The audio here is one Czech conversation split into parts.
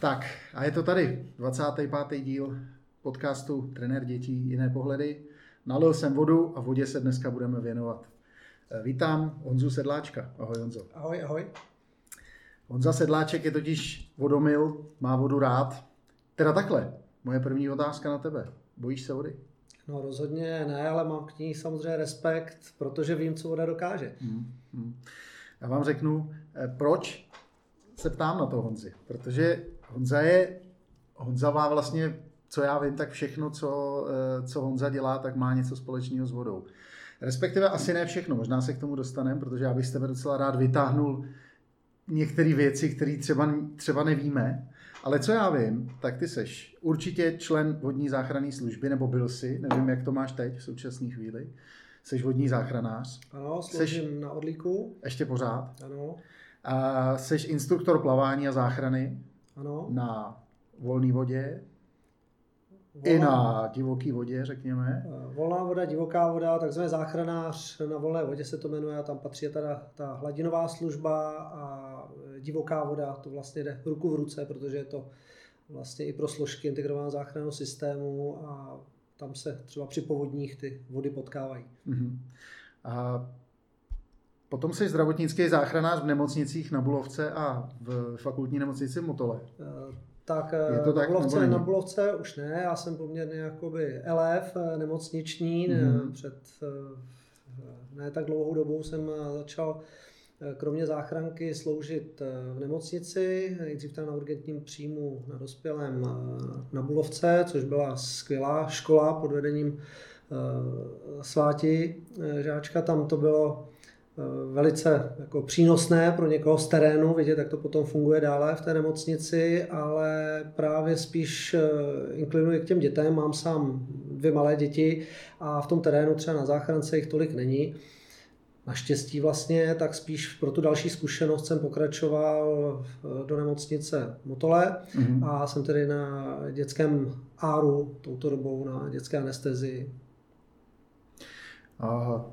Tak a je to tady, 25. díl podcastu Trenér dětí, jiné pohledy. Nalil jsem vodu a vodě se dneska budeme věnovat. Eh, Vítám Honzu Sedláčka. Ahoj Honzo. Ahoj, ahoj. Honza Sedláček je totiž vodomil, má vodu rád. Teda takhle, moje první otázka na tebe. Bojíš se vody? No rozhodně ne, ale mám k ní samozřejmě respekt, protože vím, co voda dokáže. Hmm, hmm. Já vám řeknu, eh, proč se ptám na to Honzi. Protože Honza je, Honza má vlastně, co já vím, tak všechno, co, eh, co Honza dělá, tak má něco společného s vodou. Respektive asi ne všechno, možná se k tomu dostaneme, protože já bych s tebe docela rád vytáhnul některé věci, které třeba, třeba nevíme. Ale co já vím, tak ty seš určitě člen vodní záchranné služby, nebo byl jsi, nevím, jak to máš teď v současné chvíli. Seš vodní záchranář. Ano, seš, na odlíku. Ještě pořád. Ano. A seš instruktor plavání a záchrany. Ano. Na volné vodě. Volná, I na divoké vodě, řekněme. Volná voda, divoká voda, takzvaný záchranář na volné vodě se to jmenuje, a tam patří teda ta hladinová služba a divoká voda, to vlastně jde ruku v ruce, protože je to vlastně i pro složky integrovaného záchranného systému a tam se třeba při povodních ty vody potkávají. Uh-huh. A potom jsi zdravotnický záchranář v nemocnicích na Bulovce a v fakultní nemocnici Motole. Uh, tak, je to na, tak Bulovce, na Bulovce už ne, já jsem poměrně jakoby elef eh, nemocniční, mm-hmm. před ne tak dlouhou dobou jsem začal kromě záchranky sloužit v nemocnici, nejdřív tam na urgentním příjmu na dospělém na Bulovce, což byla skvělá škola pod vedením sváti žáčka. Tam to bylo velice jako přínosné pro někoho z terénu, vidět, jak to potom funguje dále v té nemocnici, ale právě spíš inklinuji k těm dětem. Mám sám dvě malé děti a v tom terénu třeba na záchrance jich tolik není naštěstí vlastně, tak spíš pro tu další zkušenost jsem pokračoval do nemocnice Motole mm-hmm. a jsem tedy na dětském áru touto dobou na dětské anestezii. A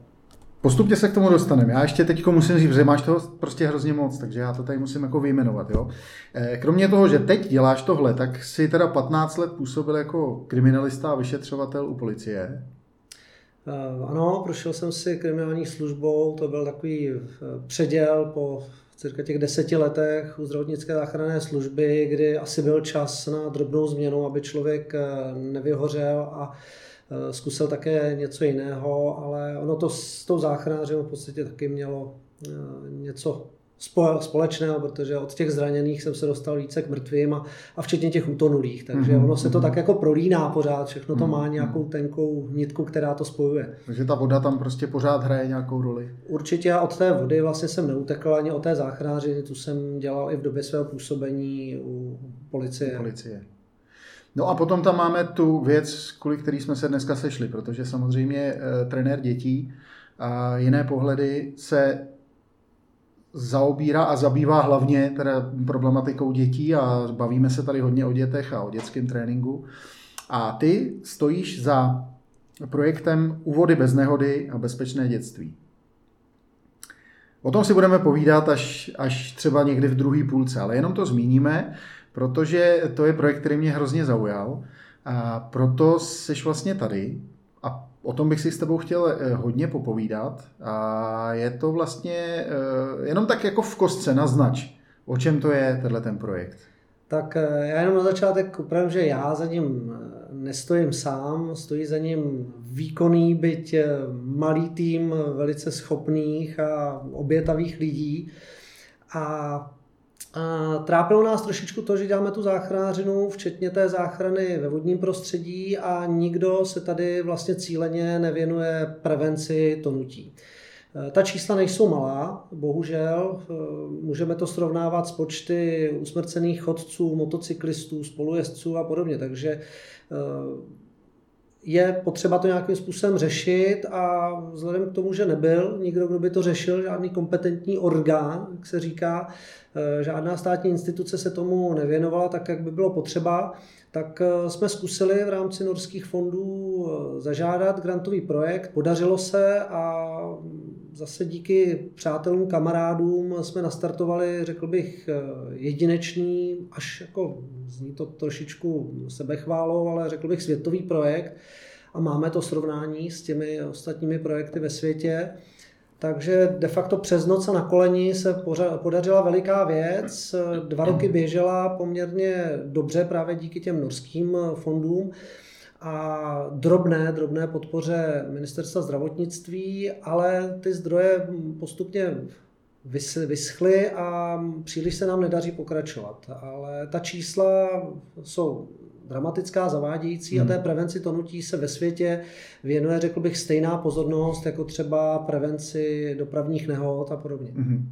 postupně se k tomu dostaneme. Já ještě teď musím říct, že máš toho prostě hrozně moc, takže já to tady musím jako vyjmenovat. Jo? Eh, kromě toho, že teď děláš tohle, tak si teda 15 let působil jako kriminalista a vyšetřovatel u policie. Eh, ano, prošel jsem si kriminální službou, to byl takový eh, předěl po cirka těch deseti letech u zdravotnické záchranné služby, kdy asi byl čas na drobnou změnu, aby člověk nevyhořel a zkusil také něco jiného, ale ono to s tou záchranářem v podstatě taky mělo něco společného, protože od těch zraněných jsem se dostal více k mrtvým a, a včetně těch utonulých. Takže mm-hmm. ono se to tak jako prolíná pořád, všechno to mm-hmm. má nějakou tenkou nitku, která to spojuje. Takže ta voda tam prostě pořád hraje nějakou roli. Určitě a od té vody vlastně jsem neutekl ani od té záchranáři, tu jsem dělal i v době svého působení u policie. U policie. No a potom tam máme tu věc, kvůli který jsme se dneska sešli, protože samozřejmě e, trenér dětí a jiné pohledy se zaobírá a zabývá hlavně teda problematikou dětí a bavíme se tady hodně o dětech a o dětském tréninku. A ty stojíš za projektem Úvody bez nehody a bezpečné dětství. O tom si budeme povídat až, až třeba někdy v druhé půlce, ale jenom to zmíníme, protože to je projekt, který mě hrozně zaujal. A proto jsi vlastně tady a O tom bych si s tebou chtěl eh, hodně popovídat a je to vlastně eh, jenom tak jako v kostce naznač, o čem to je tenhle ten projekt. Tak eh, já jenom na začátek upravím, že já za ním nestojím sám, stojí za ním výkonný, byť malý tým velice schopných a obětavých lidí. A a trápilo nás trošičku to, že děláme tu záchranářinu, včetně té záchrany ve vodním prostředí a nikdo se tady vlastně cíleně nevěnuje prevenci tonutí. E, ta čísla nejsou malá, bohužel. E, můžeme to srovnávat s počty usmrcených chodců, motocyklistů, spolujezdců a podobně. Takže e, je potřeba to nějakým způsobem řešit a vzhledem k tomu, že nebyl nikdo, kdo by to řešil, žádný kompetentní orgán, jak se říká, eh, žádná státní instituce se tomu nevěnovala tak, jak by bylo potřeba, tak eh, jsme zkusili v rámci norských fondů eh, zažádat grantový projekt, podařilo se a zase díky přátelům, kamarádům jsme nastartovali, řekl bych, jedinečný, až jako zní to trošičku sebechválou, ale řekl bych světový projekt a máme to srovnání s těmi ostatními projekty ve světě. Takže de facto přes noc a na koleni se podařila veliká věc. Dva roky běžela poměrně dobře právě díky těm norským fondům a drobné, drobné podpoře ministerstva zdravotnictví, ale ty zdroje postupně vyschly a příliš se nám nedaří pokračovat. Ale ta čísla jsou dramatická, zavádějící hmm. a té prevenci tonutí se ve světě věnuje, řekl bych, stejná pozornost jako třeba prevenci dopravních nehod a podobně. Hmm.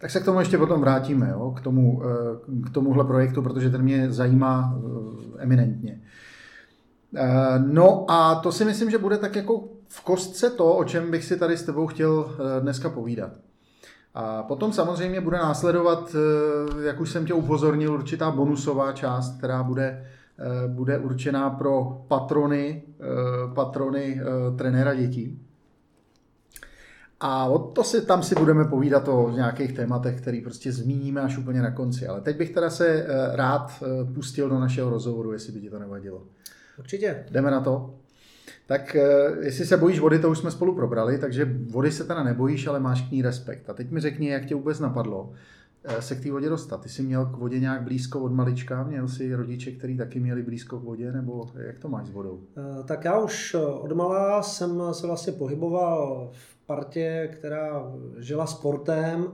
Tak se k tomu ještě potom vrátíme, jo? K, tomu, eh, k tomuhle projektu, protože ten mě zajímá eh, eminentně. Eh, no a to si myslím, že bude tak jako v kostce to, o čem bych si tady s tebou chtěl dneska povídat. A potom samozřejmě bude následovat, jak už jsem tě upozornil, určitá bonusová část, která bude Eh, bude určená pro patrony, eh, patrony eh, trenéra dětí. A od to si, tam si budeme povídat o nějakých tématech, které prostě zmíníme až úplně na konci. Ale teď bych teda se rád pustil do našeho rozhovoru, jestli by ti to nevadilo. Určitě. Jdeme na to. Tak jestli se bojíš vody, to už jsme spolu probrali, takže vody se teda nebojíš, ale máš k ní respekt. A teď mi řekni, jak tě vůbec napadlo, Eh, se k té vodě dostat. Ty jsi měl k vodě nějak blízko od malička? Měl jsi rodiče, kteří taky měli blízko k vodě? Nebo jak to máš s vodou? Eh, tak já už eh, od malá jsem se vlastně pohyboval v partě, která žila sportem,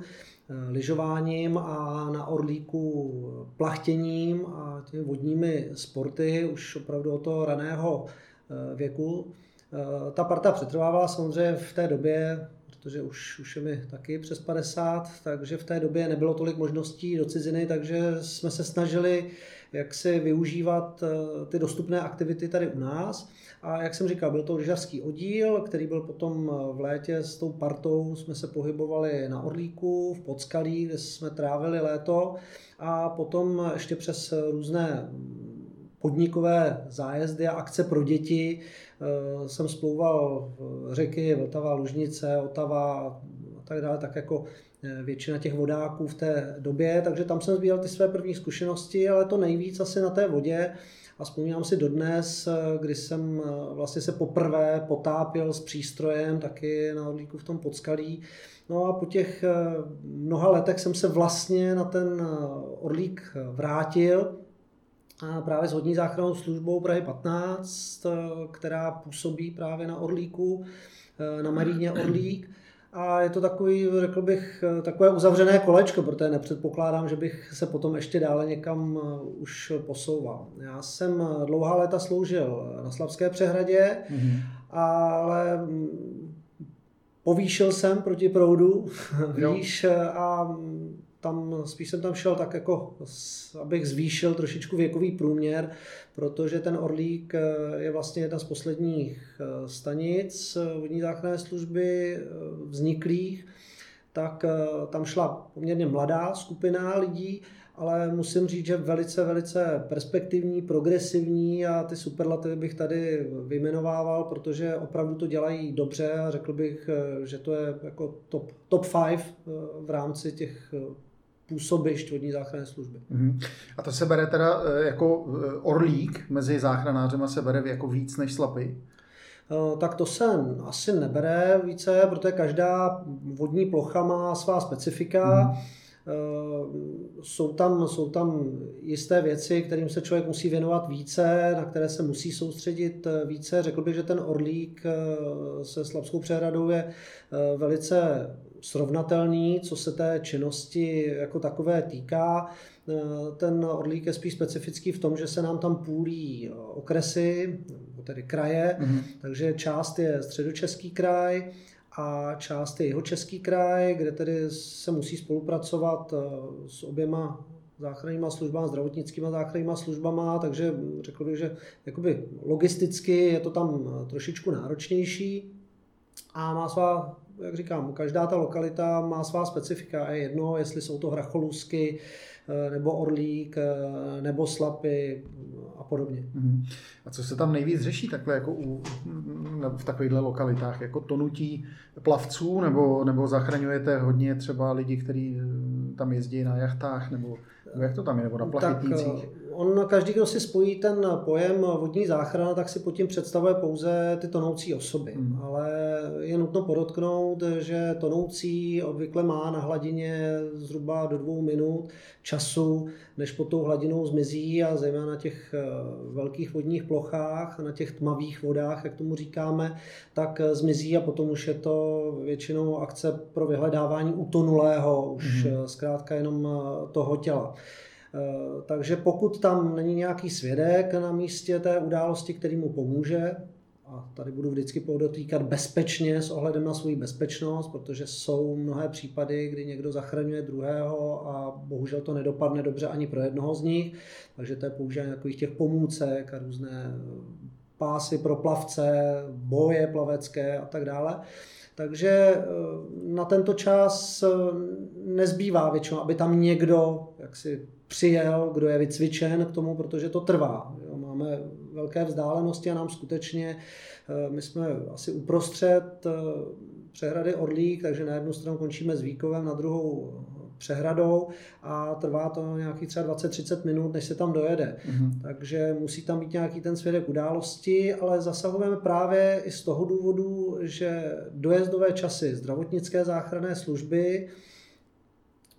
lyžováním a na Orlíku plachtěním a těmi vodními sporty už opravdu od toho raného věku. Ta parta přetrvávala samozřejmě v té době protože už, už je mi taky přes 50, takže v té době nebylo tolik možností do ciziny, takže jsme se snažili jak si využívat eh, ty dostupné aktivity tady u nás. A jak jsem říkal, byl to lyžařský oddíl, který byl potom eh, v létě s tou partou, jsme se pohybovali na Orlíku, v Podskalí, kde jsme trávili léto a potom ještě přes různé podnikové zájezdy a akce pro děti Eh, jsem splouval řeky Vltava, Lužnice, Otava a tak dále, tak jako eh, většina těch vodáků v té době, takže tam jsem sbíral ty své první zkušenosti, ale to nejvíc asi na té vodě. A vzpomínám si dodnes, eh, kdy jsem vlastně se poprvé potápěl s přístrojem, taky na Orlíku v tom Podskalí. No a po těch mnoha letech jsem se vlastně na ten Orlík vrátil, a právě s hodní záchrannou službou Prahy 15, která působí právě na Orlíku, eh, na Maríně Orlík. A je to takový, řekl bych, takové uzavřené kolečko, protože nepředpokládám, že bych se potom ještě dále někam eh, už posouval. Já jsem dlouhá léta sloužil na Slavské přehradě, mm-hmm. ale mm, povýšil jsem proti proudu, víš, a tam spíš jsem tam šel tak jako, abych zvýšil trošičku věkový průměr, protože ten Orlík eh, je vlastně jedna z posledních eh, stanic eh, vodní záchranné služby vzniklých, tak tam šla poměrně mladá skupina lidí, ale musím říct, že velice, velice perspektivní, progresivní a ty superlativy bych tady vyjmenovával, protože opravdu to dělají dobře a řekl bych, že to je jako top, top five v rámci těch působišť vodní záchranné služby. Mm-hmm. A to se bere teda eh, jako eh, orlík mezi záchranářema se bere jako víc než slapy? Eh, tak to se asi nebere více, protože každá vodní plocha má svá specifika. Mm. Jsou tam, jsou tam jisté věci, kterým se člověk musí věnovat více, na které se musí soustředit více. Řekl bych, že ten orlík se Slabskou přehradou je velice srovnatelný, co se té činnosti jako takové týká. Eh, ten Orlík je spíš specifický v tom, že se nám tam půlí okresy, tedy kraje, mm-hmm. takže část je středočeský kraj, a část je jeho český kraj, kde tedy se musí spolupracovat eh, s oběma záchrannýma službama, zdravotnickýma záchrannýma službama, takže řekl bych, že jakoby logisticky je to tam trošičku náročnější a má svá, jak říkám, každá ta lokalita má svá specifika. Je jedno, jestli jsou to hracholusky, Eh, nebo Orlík, eh, nebo Slapy a podobně. Mhm. A co se tam nejvíc řeší takhle jako u, v takovýchhle lokalitách? Jako tonutí plavců nebo, nebo zachraňujete hodně třeba lidi, kteří eh, tam jezdí na jachtách nebo, nebo jak to tam je, nebo na plachetnících? Tak, on, každý, kdo si spojí ten pojem vodní záchrana, tak si pod tím představuje pouze ty tonoucí osoby. Hmm. Ale je nutno podotknout, že tonoucí obvykle má na hladině zhruba do dvou minut času, než pod tou hladinou zmizí a zejména na těch eh, velkých vodních plochách, na těch tmavých vodách, jak tomu říkáme, tak eh, zmizí a potom už je to většinou akce pro vyhledávání utonulého, už hmm. zkrátka jenom toho těla. Eh, takže pokud tam není nějaký svědek na místě té události, který mu pomůže, a tady budu vždycky podotýkat bezpečně s ohledem na svou bezpečnost, protože jsou mnohé případy, kdy někdo zachraňuje druhého a bohužel to nedopadne dobře ani pro jednoho z nich, takže to je používání takových těch pomůcek a různé pásy pro plavce, boje plavecké a tak dále. Takže eh, na tento čas eh, nezbývá většinou, aby tam někdo jaksi přijel, kdo je vycvičen k tomu, protože to trvá. Jo. Máme velké vzdálenosti a nám skutečně, eh, my jsme asi uprostřed přehrady Orlík, takže na jednu stranu končíme s Víkovem, na druhou přehradou a trvá to nějakých třeba 20-30 minut, než se tam dojede. Mm-hmm. Takže musí tam být nějaký ten svědek události, ale zasahujeme právě i z toho důvodu, že dojezdové časy zdravotnické záchranné služby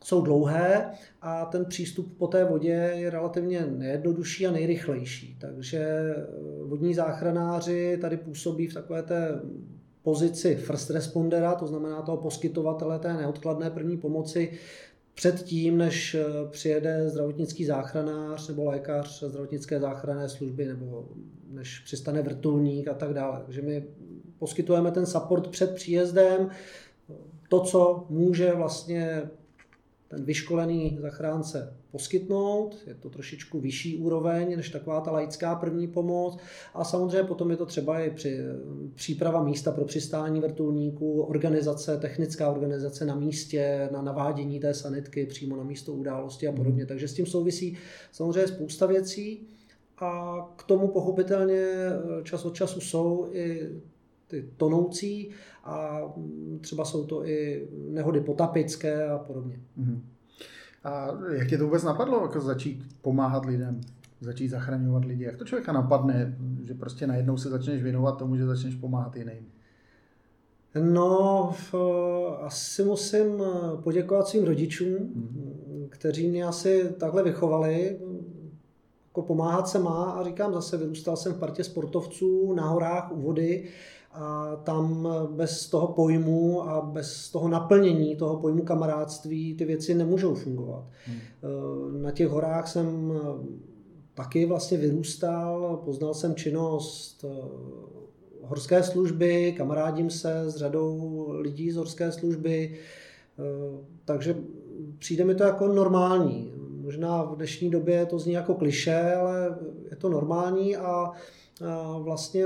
jsou dlouhé a ten přístup po té vodě je relativně nejjednodušší a nejrychlejší. Takže eh, vodní záchranáři tady působí v takové té pozici first respondera, to znamená toho poskytovatele té neodkladné první pomoci, předtím, než eh, přijede zdravotnický záchranář nebo lékař zdravotnické záchranné služby, nebo než přistane vrtulník a tak dále. Takže my poskytujeme ten support před příjezdem, to, co může vlastně ten vyškolený zachránce poskytnout. Je to trošičku vyšší úroveň než taková ta laická první pomoc. A samozřejmě potom je to třeba i při příprava místa pro přistání vrtulníků, organizace, technická organizace na místě, na navádění té sanitky přímo na místo události a mhm. podobně. Takže s tím souvisí samozřejmě spousta věcí. A k tomu pochopitelně čas od času jsou i ty tonoucí a třeba jsou to i nehody potapické a podobně. Mm-hmm. A jak tě to vůbec napadlo, jako začít pomáhat lidem, začít zachraňovat lidi? Jak to člověka napadne, že prostě najednou se začneš věnovat tomu, že začneš pomáhat jiným? No, v, asi musím poděkovat svým rodičům, mm. kteří mě asi takhle vychovali. Jako pomáhat se má a říkám zase, vyrůstal jsem v partě sportovců na horách u vody a tam bez toho pojmu a bez toho naplnění toho pojmu kamarádství ty věci nemůžou fungovat. Hmm. Eh, na těch horách jsem eh, taky vlastně vyrůstal, poznal jsem činnost eh, horské služby, kamarádím se s řadou lidí z horské služby, takže přijde mi to jako normální. Možná v dnešní době to zní jako kliše, ale je to normální a vlastně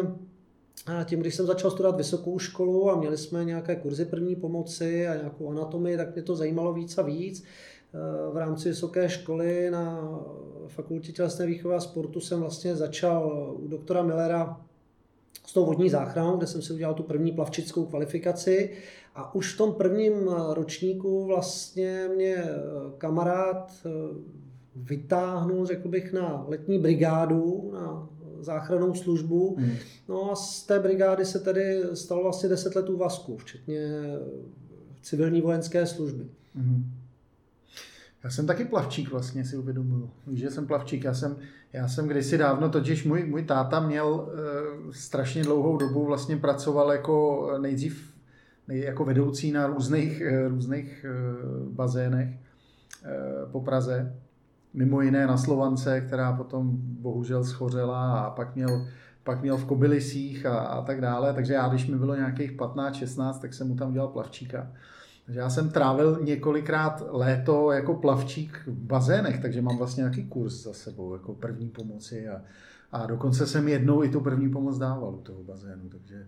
a tím, když jsem začal studovat vysokou školu a měli jsme nějaké kurzy první pomoci a nějakou anatomii, tak mě to zajímalo víc a víc. E, v rámci vysoké školy na fakultě tělesné výchovy a sportu jsem vlastně začal u doktora Millera s tou vodní záchranou, kde jsem si udělal tu první plavčickou kvalifikaci a už v tom prvním ročníku vlastně mě kamarád e, vytáhnul, řekl bych, na letní brigádu, na záchranou službu. Hmm. No a z té brigády se tedy stalo vlastně 10 let úvazku, včetně civilní vojenské služby. Hmm. Já jsem taky plavčík vlastně, si uvědomuju. Víš, že jsem plavčík. Já jsem, já jsem kdysi dávno, totiž můj, můj táta měl e, strašně dlouhou dobu, vlastně pracoval jako nejdřív nej, jako vedoucí na různých, e, různých e, bazénech e, po Praze mimo jiné na Slovance, která potom bohužel schořela a pak měl, pak měl v Kobylisích a, a tak dále. Takže já, když mi bylo nějakých 15-16, tak jsem mu tam dělal plavčíka. Takže já jsem trávil několikrát léto jako plavčík v bazénech, takže mám vlastně nějaký kurz za sebou, jako první pomoci a, a dokonce jsem jednou i tu první pomoc dával u toho bazénu, takže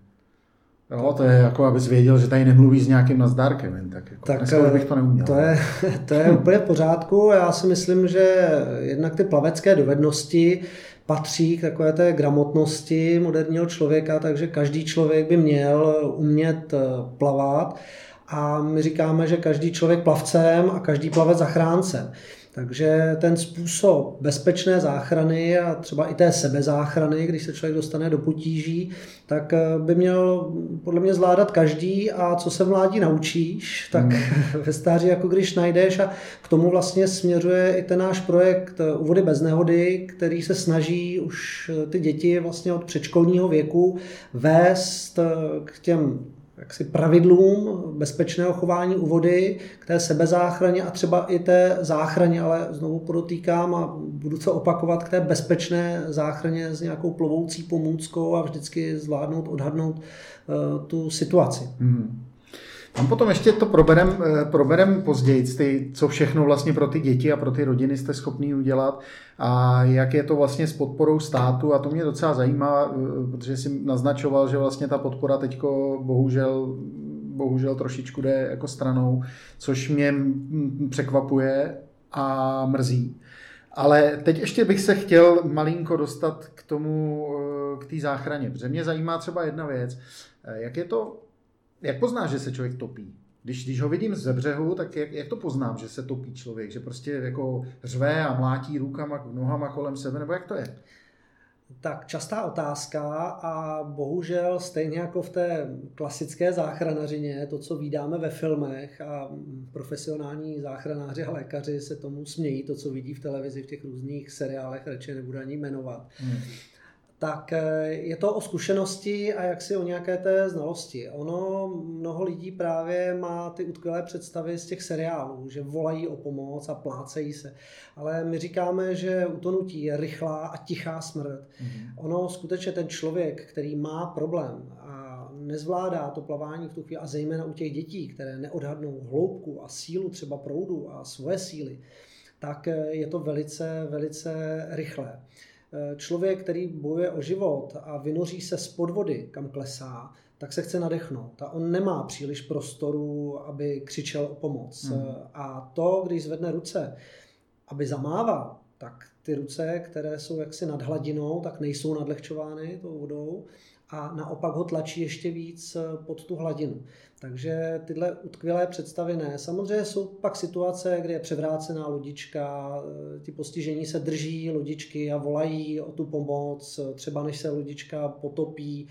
Jo, to je jako, abys věděl, že tady nemluví s nějakým nazdárkem, jen tak. Jako. tak Dneska bych to neuměl. To je, to je úplně v pořádku. Já si myslím, že jednak ty plavecké dovednosti patří k takové té gramotnosti moderního člověka, takže každý člověk by měl umět plavat. A my říkáme, že každý člověk plavcem a každý plavec zachráncem. Takže ten způsob bezpečné záchrany a třeba i té sebezáchrany, když se člověk dostane do potíží, tak eh, by měl podle mě zvládat každý a co se v mládí naučíš, tak hmm. ve stáří jako když najdeš a k tomu vlastně směřuje i ten náš projekt Úvody bez nehody, který se snaží už ty děti vlastně od předškolního věku vést eh, k těm jaksi pravidlům bezpečného chování u vody, k té sebezáchraně a třeba i té záchraně, ale znovu podotýkám a budu to opakovat, k té bezpečné záchraně s nějakou plovoucí pomůckou a vždycky zvládnout, odhadnout uh, tu situaci. Hmm. Tam potom ještě to proberem, eh, proberem později, ty, co všechno vlastně pro ty děti a pro ty rodiny jste schopný udělat a jak je to vlastně s podporou státu a to mě docela zajímá, eh, protože si naznačoval, že vlastně ta podpora teďko bohužel bohužel trošičku jde jako stranou, což mě překvapuje a mrzí. Ale teď ještě bych se chtěl malinko dostat k tomu, eh, k té záchraně, protože mě zajímá třeba jedna věc. Jak je to jak poznáš, že se člověk topí? Když, když ho vidím ze břehu, tak jak, jak to poznám, že se topí člověk? Že prostě jako řve a mlátí rukama, nohama kolem sebe, nebo jak to je? Tak častá otázka a bohužel stejně jako v té klasické záchranařině, to, co vidíme ve filmech a profesionální záchranáři a lékaři se tomu smějí, to, co vidí v televizi v těch různých seriálech, radši nebudu ani jmenovat. Hmm tak eh, je to o zkušenosti a jaksi o nějaké té znalosti. Ono, mnoho lidí právě má ty utkvělé představy z těch seriálů, že volají o pomoc a plácejí se. Ale my říkáme, že utonutí je rychlá a tichá smrt. Mm-hmm. Ono skutečně ten člověk, který má problém a nezvládá to plavání v tu chvíli, a zejména u těch dětí, které neodhadnou hloubku a sílu třeba proudu a svoje síly, tak eh, je to velice, velice rychlé. Eh, člověk, který bojuje o život a vynoří se z podvody, kam klesá, tak se chce nadechnout. A on nemá příliš prostoru, aby křičel o pomoc. Eh, a to, když zvedne ruce, aby zamával, tak ty ruce, které jsou jaksi nad hladinou, tak nejsou nadlehčovány tou vodou a naopak ho tlačí ještě víc eh, pod tu hladinu. Takže tyhle utkvělé představy ne. Samozřejmě jsou pak situace, kde je převrácená lodička, eh, ty postižení se drží lodičky a volají o tu pomoc, třeba než se lodička potopí,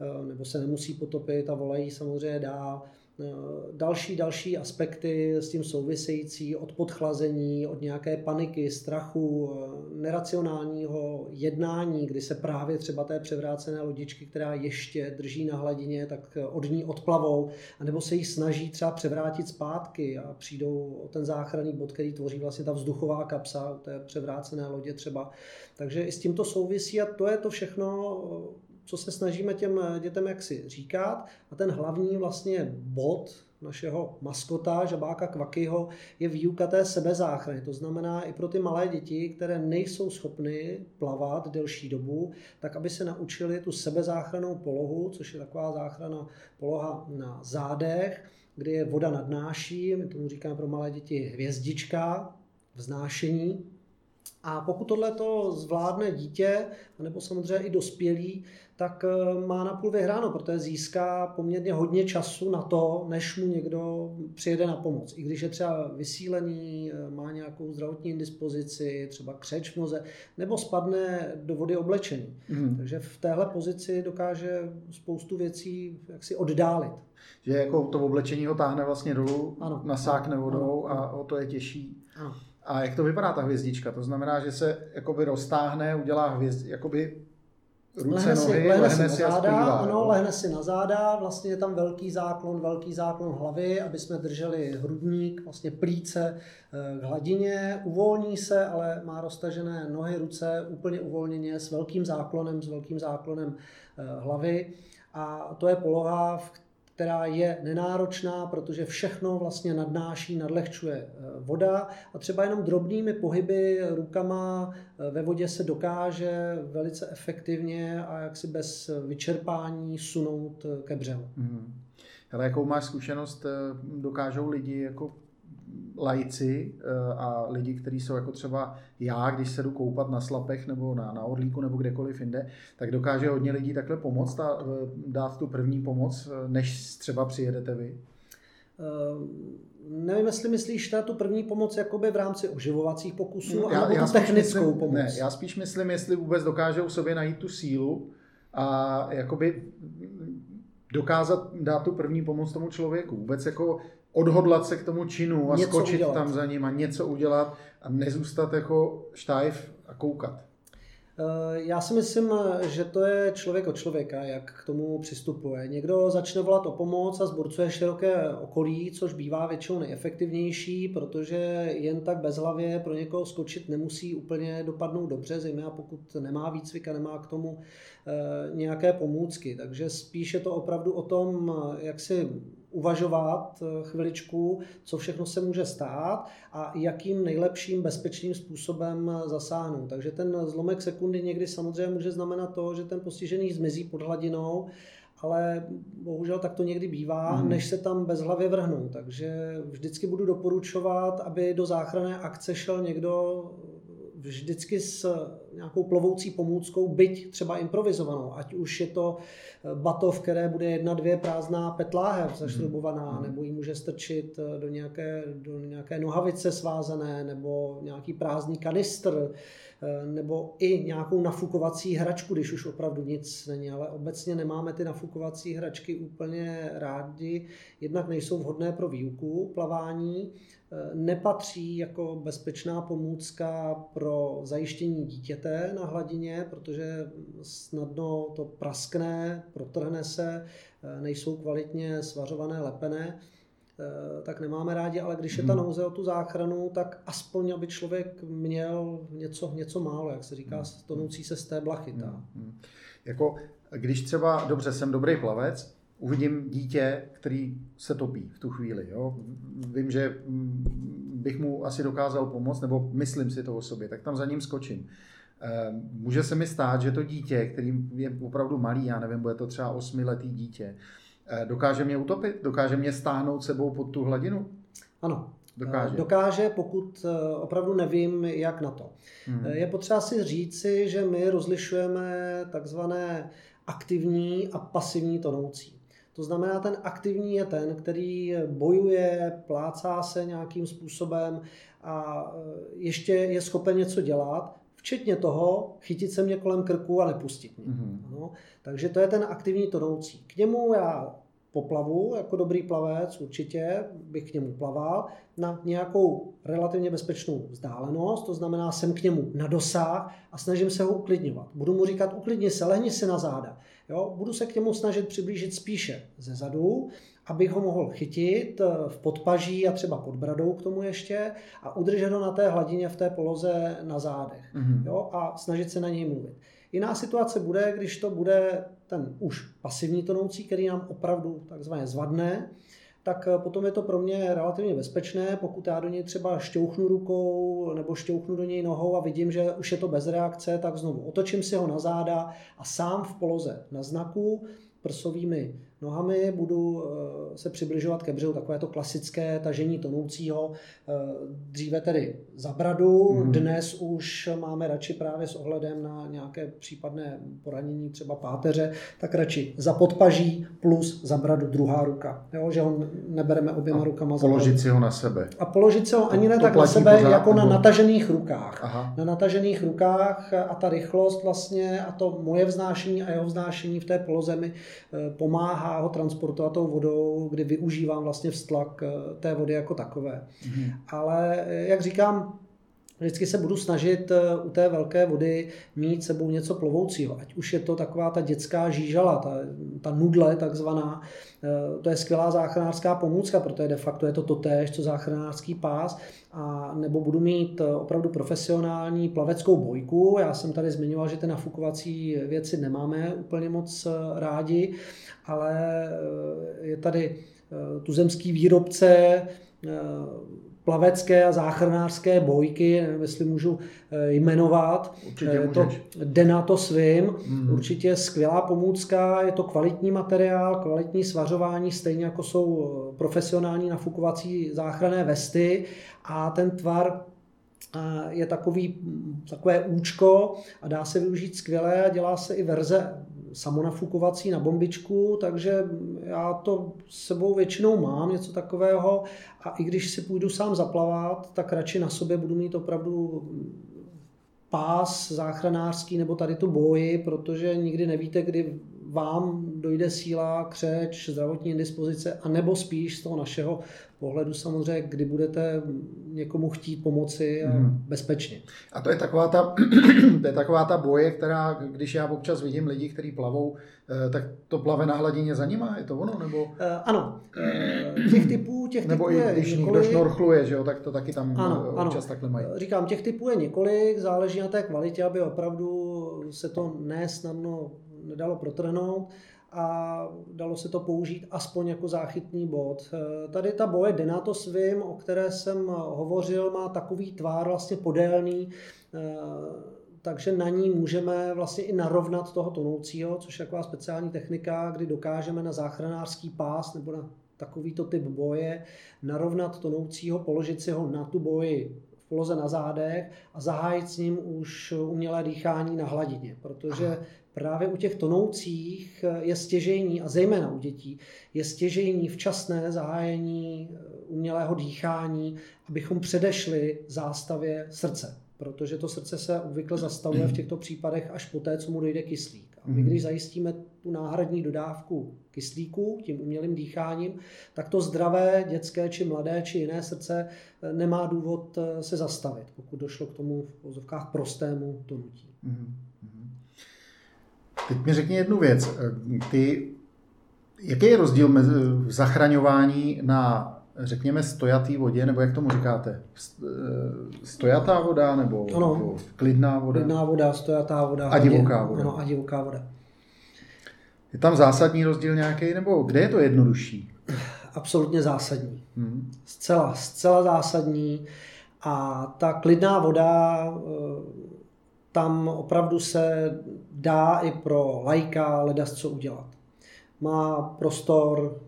eh, nebo se nemusí potopit a volají samozřejmě dál. Eh, další, další aspekty s tím související od podchlazení, od nějaké paniky, strachu, eh, neracionálního jednání, kdy se právě třeba té převrácené lodičky, která ještě drží na hladině, tak od ní odplavou, anebo se jí snaží třeba převrátit zpátky a přijdou o ten záchranný bod, který tvoří vlastně ta vzduchová kapsa u té převrácené lodě třeba. Takže i s tímto souvisí a to je to všechno co se snažíme těm dětem jaksi říkat. A ten hlavní vlastně bod našeho maskota, žabáka Kvakyho, je výuka té sebezáchrany. To znamená i pro ty malé děti, které nejsou schopny plavat delší dobu, tak aby se naučili tu sebezáchranou polohu, což je taková záchrana poloha na zádech, kdy je voda nadnáší, my tomu říkáme pro malé děti hvězdička, vznášení, a pokud tohle to zvládne dítě, nebo samozřejmě i dospělý, tak eh, má napůl vyhráno, protože získá poměrně hodně času na to, než mu někdo přijede na pomoc. I když je třeba vysílený, eh, má nějakou zdravotní indispozici, třeba křeč v noze, nebo spadne do vody oblečený. Mm. Takže v téhle pozici dokáže spoustu věcí jaksi oddálit. Že jako to oblečení ho táhne vlastně dolů, ano. nasákne vodou ano. a o to je těžší. Ano. A jak to vypadá ta hvězdička? To znamená, že se jakoby roztáhne, udělá hvězd, jakoby ruce, lehne si, nohy, lehne, lehne si, si na záda, ano, lehne si na záda, vlastně je tam velký záklon, velký záklon hlavy, aby jsme drželi hrudník, vlastně plíce eh, k hladině, uvolní se, ale má roztažené nohy, ruce úplně uvolněně s velkým záklonem, s velkým záklonem eh, hlavy. A to je poloha, která je nenáročná, protože všechno vlastně nadnáší, nadlehčuje eh, voda a třeba jenom drobnými pohyby rukama eh, ve vodě se dokáže velice efektivně a jaksi bez vyčerpání sunout eh, ke břehu. Hmm. Ale jakou máš zkušenost, dokážou lidi jako lajci a lidi, kteří jsou jako třeba já, když se jdu koupat na Slapech nebo na, na Orlíku nebo kdekoliv jinde, tak dokáže hodně lidí takhle pomoct a dát tu první pomoc, než třeba přijedete vy? Uh, nevím, jestli myslíš na tu první pomoc jakoby v rámci oživovacích pokusů, no, já, já tu technickou myslím, pomoc. Ne, já spíš myslím, jestli vůbec dokážou sobě najít tu sílu a jakoby dokázat dát tu první pomoc tomu člověku. Vůbec jako odhodlat se k tomu činu a něco skočit udělat. tam za ním a něco udělat a nezůstat jako štajf a koukat. Eh, já si myslím, že to je člověk od člověka, jak k tomu přistupuje. Někdo začne volat o pomoc a zburcuje široké okolí, což bývá většinou nejefektivnější, protože jen tak bezhlavě pro někoho skočit nemusí úplně dopadnout dobře, zejména pokud nemá výcvik a nemá k tomu eh, nějaké pomůcky. Takže spíš je to opravdu o tom, jak si uvažovat eh, chviličku, co všechno se může stát a jakým nejlepším bezpečným způsobem eh, zasáhnout. Takže ten zlomek sekundy někdy samozřejmě může znamenat to, že ten postižený zmizí pod hladinou, ale bohužel tak to někdy bývá, mm. než se tam bezhlavě vrhnou. Takže vždycky budu doporučovat, aby do záchranné akce šel někdo vždycky s nějakou plovoucí pomůckou, byť třeba improvizovanou, ať už je to eh, batov, které bude jedna, dvě prázdná petláhev zašrubovaná, mm. nebo ji může strčit eh, do nějaké, do nějaké nohavice svázané, nebo nějaký prázdný kanistr, eh, nebo i nějakou nafukovací hračku, když už opravdu nic není, ale obecně nemáme ty nafukovací hračky úplně rádi, jednak nejsou vhodné pro výuku plavání, nepatří jako bezpečná pomůcka pro zajištění dítěte na hladině, protože snadno to praskne, protrhne se, nejsou kvalitně svařované, lepené, tak nemáme rádi, ale když je ta hmm. nouze o tu záchranu, tak aspoň, aby člověk měl něco, něco málo, jak se říká, hmm. tonoucí se z té blachyta. Hmm. Jako, když třeba, dobře, jsem dobrý plavec, uvidím dítě, který se topí v tu chvíli. Jo? Vím, že bych mu asi dokázal pomoct, nebo myslím si to o sobě, tak tam za ním skočím. Ehm, může se mi stát, že to dítě, který je opravdu malý, já nevím, bude to třeba osmiletý dítě, eh, dokáže mě utopit? Dokáže mě stáhnout sebou pod tu hladinu? Ano, Dokáže. Dokáže, pokud eh, opravdu nevím, jak na to. Hmm. Je potřeba si říci, že my rozlišujeme takzvané aktivní a pasivní tonoucí. To znamená, ten aktivní je ten, který bojuje, plácá se nějakým způsobem a e, ještě je schopen něco dělat, včetně toho chytit se mě kolem krku a nepustit mě. Mm-hmm. No, takže to je ten aktivní tonoucí. K němu já poplavu, jako dobrý plavec určitě bych k němu plaval, na nějakou relativně bezpečnou vzdálenost, to znamená jsem k němu na dosah a snažím se ho uklidňovat. Budu mu říkat uklidni se, lehni si na záda. Jo? Budu se k němu snažit přiblížit spíše ze zadu, abych ho mohl chytit eh, v podpaží a třeba pod bradou k tomu ještě a udržet ho na té hladině v té poloze na zádech mm-hmm. jo? a snažit se na něj mluvit. Jiná situace bude, když to bude ten už pasivní tonoucí, který nám opravdu takzvaně zvadne, tak eh, potom je to pro mě relativně bezpečné, pokud já do něj třeba šťouchnu rukou nebo šťouchnu do něj nohou a vidím, že už je to bez reakce, tak znovu otočím si ho na záda a sám v poloze na znaku prsovými nohami, budu eh, se přibližovat ke břehu, takové to klasické tažení tonoucího, eh, dříve tedy za bradu, mm. dnes už máme radši právě s ohledem na nějaké případné poranění třeba páteře, tak radši za podpaží plus za bradu druhá ruka, jo, že ho nebereme oběma a rukama za položit si ho na sebe. A položit si ho ani ne tak na sebe, pořád, jako nebo... na natažených rukách. Aha. Na natažených rukách a ta rychlost vlastně a to moje vznášení a jeho vznášení v té poloze mi eh, ho transportovat tou vodou, kdy využívám vlastně vztlak eh, té vody jako takové. Mm. Ale eh, jak říkám, vždycky se budu snažit eh, u té velké vody mít sebou něco plovoucího. Ať už je to taková ta dětská žížala, ta, ta nudle takzvaná, to je skvělá záchranářská pomůcka, protože de facto je to totéž, co záchranářský pás, a nebo budu mít opravdu profesionální plaveckou bojku. Já jsem tady zmiňoval, že ty nafukovací věci nemáme úplně moc rádi, ale je tady tuzemský výrobce, plavecké a záchranářské bojky, nevím, jestli můžu eh, jmenovat. Určitě eh, to jde na to svým. Mm. Určitě skvělá pomůcka, je to kvalitní materiál, kvalitní svařování, stejně jako jsou eh, profesionální nafukovací záchranné vesty a ten tvar je takový, takové účko a dá se využít skvěle a dělá se i verze samonafukovací na bombičku, takže já to sebou většinou mám, něco takového a i když si půjdu sám zaplavat, tak radši na sobě budu mít opravdu pás záchranářský nebo tady tu boji, protože nikdy nevíte, kdy vám dojde síla, křeč, zdravotní indispozice, a nebo spíš z toho našeho pohledu samozřejmě, kdy budete někomu chtít pomoci hmm. bezpečně. A to je taková ta, to je taková ta boje, která, když já občas vidím lidi, kteří plavou, eh, tak to plave na hladině za nima, je to ono? Nebo... Uh, ano, uh, těch typů, těch nebo typů i když několik... někdo šnorchluje, že jo, tak to taky tam ano, občas ano. takhle mají. Říkám, těch typů je několik, záleží na té kvalitě, aby opravdu se to nesnadno nedalo protrhnout a dalo se to použít aspoň jako záchytný bod. Eh, tady ta boje Denato svým, o které jsem hovořil, má takový tvár vlastně podélný, eh, takže na ní můžeme vlastně i narovnat toho tonoucího, což je taková speciální technika, kdy dokážeme na záchranářský pás nebo na takovýto typ boje narovnat tonoucího, položit si ho na tu boji v poloze na zádech a zahájit s ním už umělé dýchání na hladině, protože právě u těch tonoucích je stěžejní, a zejména u dětí, je stěžejní včasné zahájení eh, umělého dýchání, abychom předešli zástavě srdce. Protože to srdce se obvykle zastavuje v těchto případech až poté, co mu dojde kyslík. A my, mhm. když zajistíme tu náhradní dodávku kyslíku tím umělým dýcháním, tak to zdravé dětské či mladé či jiné srdce eh, nemá důvod eh, se zastavit, pokud došlo k tomu v pozovkách prostému tonutí. Mm-hmm. Teď mi řekni jednu věc. Ty, jaký je rozdíl mezi v zachraňování na, řekněme, stojatý vodě, nebo jak tomu říkáte? Eh, stojatá voda nebo, ano, nebo klidná voda? Klidná voda, stojatá voda. A divoká voda. Ano, a divoká voda. Je tam zásadní rozdíl nějaký, nebo kde je to jednodušší? Absolutně zásadní. Hmm. Zcela, zcela zásadní. A ta klidná voda eh, tam opravdu se dá i pro lajka ledas co udělat. Má prostor,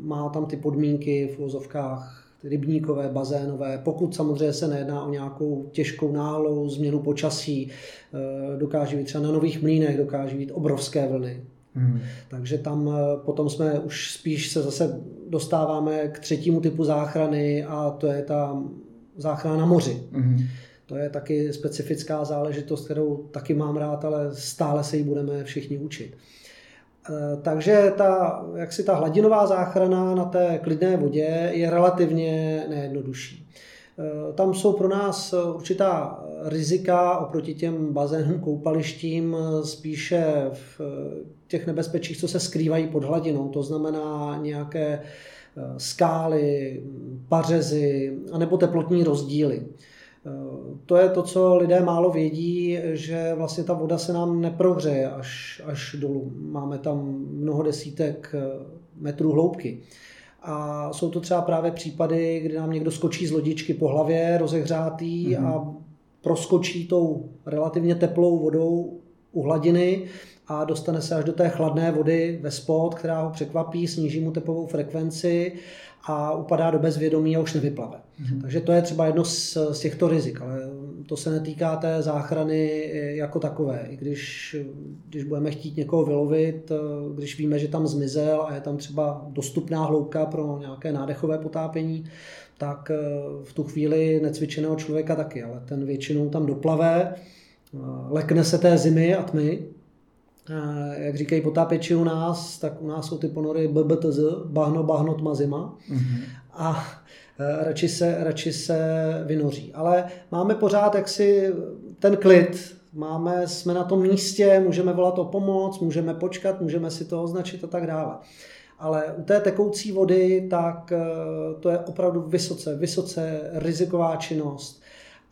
má tam ty podmínky v vozovkách rybníkové, bazénové. Pokud samozřejmě se nejedná o nějakou těžkou náhlou změnu počasí, eh, dokáže být třeba na nových mlínech, dokáže být obrovské vlny. Hmm. Takže tam eh, potom jsme už spíš se zase dostáváme k třetímu typu záchrany a to je ta záchrana na moři. Hmm. To je taky specifická záležitost, kterou taky mám rád, ale stále se jí budeme všichni učit. E, takže ta, jak si ta hladinová záchrana na té klidné vodě je relativně nejednodušší. E, tam jsou pro nás určitá rizika oproti těm bazénům, koupalištím, spíše v těch nebezpečích, co se skrývají pod hladinou. To znamená nějaké skály, pařezy, anebo teplotní rozdíly. Eh, to je to, co lidé málo vědí, že vlastně ta voda se nám neprohřeje až, až dolů. Máme tam mnoho desítek eh, metrů hloubky. A jsou to třeba právě případy, kdy nám někdo skočí z lodičky po hlavě, rozehřátý mm-hmm. a proskočí tou relativně teplou vodou u hladiny a dostane se až do té chladné vody ve spod, která ho překvapí, sníží mu tepovou frekvenci a upadá do bezvědomí a už nevyplave. Mm-hmm. Takže to je třeba jedno z, z těchto rizik, ale to se netýká té záchrany jako takové. I když, když budeme chtít někoho vylovit, když víme, že tam zmizel a je tam třeba dostupná hloubka pro nějaké nádechové potápění, tak eh, v tu chvíli necvičeného člověka taky, ale ten většinou tam doplave, eh, lekne se té zimy a tmy jak říkají potápěči u nás, tak u nás jsou ty ponory BBTZ, bahno, bahno, tma, zima. Mm-hmm. A radši se, radši se vynoří. Ale máme pořád jaksi ten klid, máme, jsme na tom místě, můžeme volat o pomoc, můžeme počkat, můžeme si to označit a tak dále. Ale u té tekoucí vody, tak to je opravdu vysoce, vysoce riziková činnost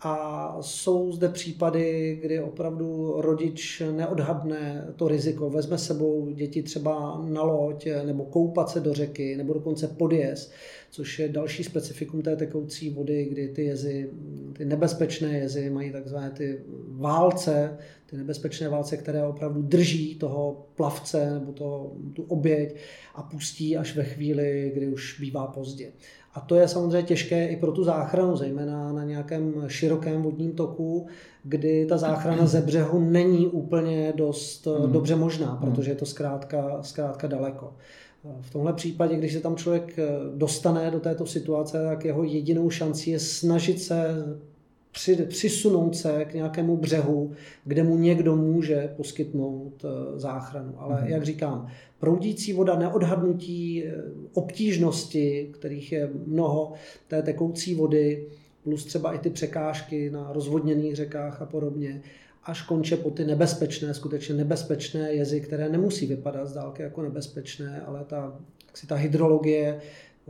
a jsou zde případy, kdy opravdu rodič neodhadne to riziko, vezme sebou děti třeba na loď nebo koupat se do řeky nebo dokonce podjezd, což je další specifikum té tekoucí vody, kdy ty jezy, ty nebezpečné jezy mají takzvané ty válce, ty nebezpečné válce, které opravdu drží toho plavce nebo toho, tu oběť a pustí až ve chvíli, kdy už bývá pozdě. A to je samozřejmě těžké i pro tu záchranu, zejména na nějakém širokém vodním toku, kdy ta záchrana ze břehu není úplně dost mm. dobře možná, hmm. protože je to zkrátka, zkrátka daleko. V tomhle případě, když se tam člověk eh, dostane do této situace, tak jeho jedinou šancí je snažit se při, přisunout se k nějakému břehu, kde mu někdo může poskytnout eh, záchranu. Ale mm. jak říkám, proudící voda, neodhadnutí eh, obtížnosti, kterých je mnoho, té tekoucí vody, plus třeba i ty překážky na rozvodněných řekách a podobně, až konče po ty nebezpečné, skutečně nebezpečné jezy, které nemusí vypadat z dálky jako nebezpečné, ale ta, si ta hydrologie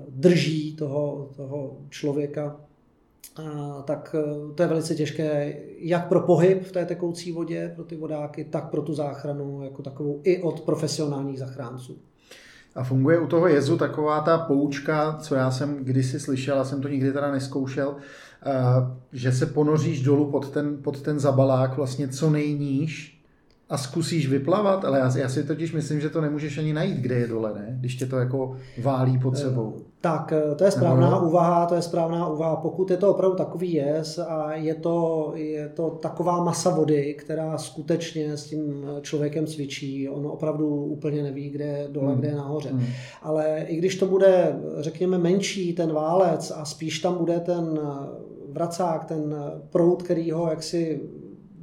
drží toho, toho člověka tak eh, to je velice těžké jak pro pohyb v té tekoucí vodě, pro ty vodáky, tak pro tu záchranu jako takovou i od profesionálních zachránců. A funguje u toho jezu taková ta poučka, co já jsem kdysi slyšel, a jsem to nikdy teda neskoušel, že se ponoříš dolů pod ten, pod ten zabalák vlastně co nejníž, a zkusíš vyplavat, ale já, já si totiž myslím, že to nemůžeš ani najít, kde je dole, ne? Když tě to jako válí pod eh, sebou. Tak, eh, to je správná no. úvaha, to je správná úvaha. Pokud je to opravdu takový jez a je to, je to taková masa vody, která skutečně s tím člověkem cvičí, on opravdu úplně neví, kde je dole, hmm. kde je nahoře. Hmm. Ale i když to bude, řekněme, menší ten válec a spíš tam bude ten vracák, ten proud, který ho jaksi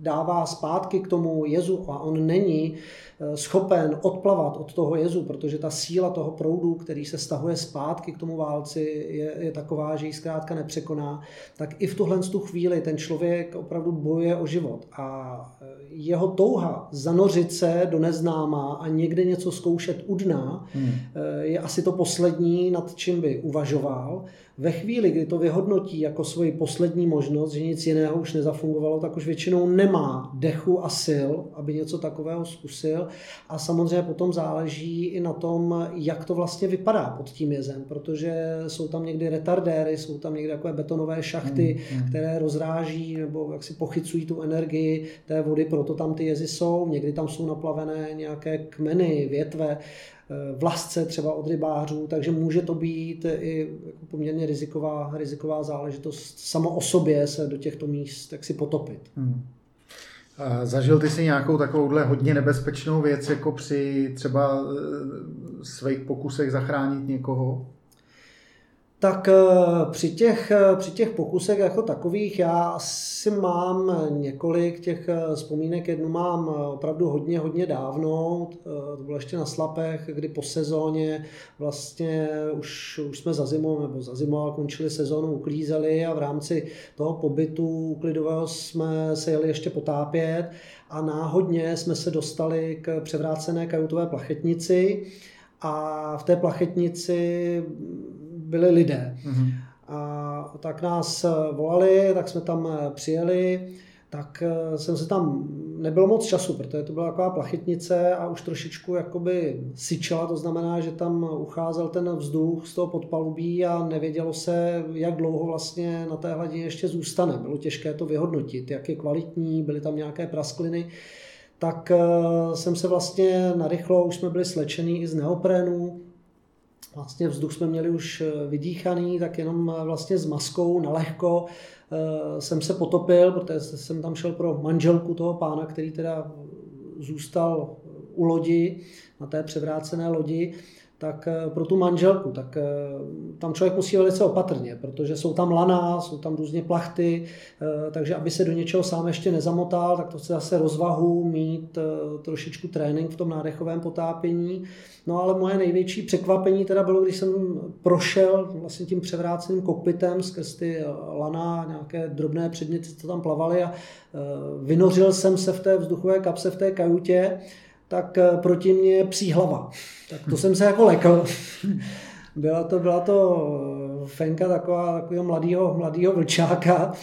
dává zpátky k tomu jezu a on není eh, schopen odplavat od toho jezu, protože ta síla toho proudu, který se stahuje zpátky k tomu válci, je, je taková, že ji zkrátka nepřekoná, tak i v tuhle tu chvíli ten člověk opravdu bojuje o život. A eh, jeho touha zanořit se do neznáma a někde něco zkoušet u dna hmm. Eh, je asi to poslední, nad čím by uvažoval. Ve chvíli, kdy to vyhodnotí jako svoji poslední možnost, že nic jiného už nezafungovalo, tak už většinou nemá dechu a sil, aby něco takového zkusil. A samozřejmě potom záleží i na tom, jak to vlastně vypadá pod tím jezem, protože jsou tam někdy retardéry, jsou tam někdy takové betonové šachty, mm, mm. které rozráží nebo jak si pochycují tu energii té vody, proto tam ty jezy jsou. Někdy tam jsou naplavené nějaké kmeny, větve vlasce třeba od rybářů, takže může to být i jako poměrně riziková, riziková záležitost samo o sobě se do těchto míst tak si potopit. Hmm. Zažil ty si nějakou takovouhle hodně nebezpečnou věc, jako při třeba e, svých pokusech zachránit někoho? Tak eh, při těch, eh, při těch pokusech jako takových já si mám několik těch eh, vzpomínek. Jednu mám opravdu hodně, hodně dávno. To bylo ještě na Slapech, kdy po sezóně vlastně už, už jsme za zimou, nebo za zimou končili sezónu, uklízeli a v rámci toho pobytu uklidového jsme se jeli ještě potápět a náhodně jsme se dostali k převrácené kajutové plachetnici a v té plachetnici byli lidé. Mm-hmm. A tak nás volali, tak jsme tam přijeli, tak eh, jsem se tam, nebylo moc času, protože to byla taková plachetnice a už trošičku jakoby syčela, to znamená, že tam ucházel ten vzduch z toho podpalubí a nevědělo se, jak dlouho vlastně na té hladině ještě zůstane. Bylo těžké to vyhodnotit, jak je kvalitní, byly tam nějaké praskliny tak eh, jsem se vlastně narychlo, už jsme byli slečený i z neoprénu, vlastně vzduch jsme měli už eh, vydýchaný, tak jenom eh, vlastně s maskou na lehko eh, jsem se potopil, protože jsem tam šel pro manželku toho pána, který teda zůstal u lodi, na té převrácené lodi, tak eh, pro tu manželku, tak eh, tam člověk musí velice opatrně, protože jsou tam lana, jsou tam různě plachty, eh, takže aby se do něčeho sám ještě nezamotal, tak to chce zase rozvahu, mít trošičku trénink v tom nádechovém potápění. No ale moje největší překvapení teda bylo, když jsem prošel vlastně tím převráceným kokpitem skrz ty lana, nějaké drobné předměty, co tam plavaly a vynořil jsem se v té vzduchové kapse v té kajutě tak eh, proti mě psí hlava. Tak to jsem se jako lekl. Byla to, byla to eh, fenka taková, takového mladého, mladého vlčáka,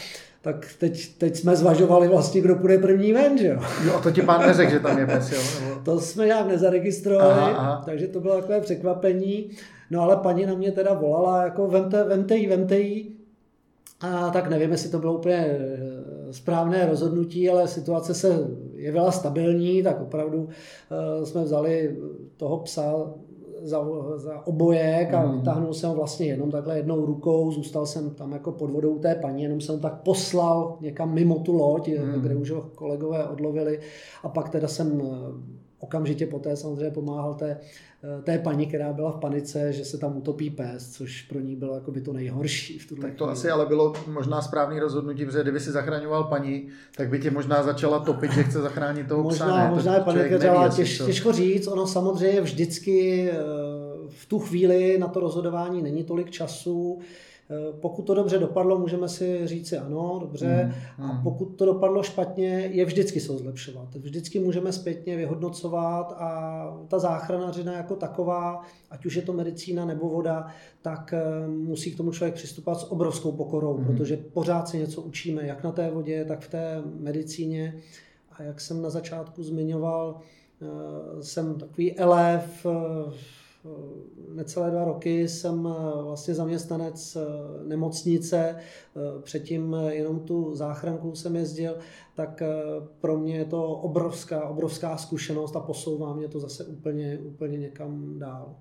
tak teď, teď jsme zvažovali vlastně, kdo půjde první ven, že jo. Jo, a to ti pán neřekl, že tam je pes, jo? Nebo... To jsme nějak nezaregistrovali, aha, aha. takže to bylo takové překvapení. No ale paní na mě teda volala, jako vemte, vemte jí, vemte jí. A tak nevím, jestli to bylo úplně eh, správné rozhodnutí, ale situace se jevila stabilní, tak opravdu eh, jsme vzali toho psa za, za obojek a mm. vytáhnul jsem ho vlastně jenom takhle jednou rukou, zůstal jsem tam jako pod vodou té paní, jenom jsem tak poslal někam mimo tu loď, mm. kde už ho kolegové odlovili a pak teda jsem eh, okamžitě poté samozřejmě pomáhal té, eh, té paní, která byla v panice, že se tam utopí pes, což pro ní bylo jako by to nejhorší. V tak to chvíli. asi ale bylo možná správný rozhodnutí, protože kdyby si zachraňoval paní, tak by tě možná začala topit, že chce zachránit toho možná, psa. Ne? Možná je panika těž, těžko říct, ono samozřejmě vždycky eh, v tu chvíli na to rozhodování není tolik času, pokud to dobře dopadlo, můžeme si říci ano, dobře. Mm, mm. A pokud to dopadlo špatně, je vždycky jsou zlepšovat. Vždycky můžeme zpětně vyhodnocovat a ta záchranařina jako taková, ať už je to medicína nebo voda, tak eh, musí k tomu člověk přistupovat s obrovskou pokorou, mm. protože pořád se něco učíme, jak na té vodě, tak v té medicíně. A jak jsem na začátku zmiňoval, eh, jsem takový elev necelé dva roky jsem eh, vlastně zaměstnanec eh, nemocnice, eh, předtím jenom tu záchranku jsem jezdil, tak pro mě je to obrovská, obrovská zkušenost a posouvá mě to zase úplně, úplně někam dál.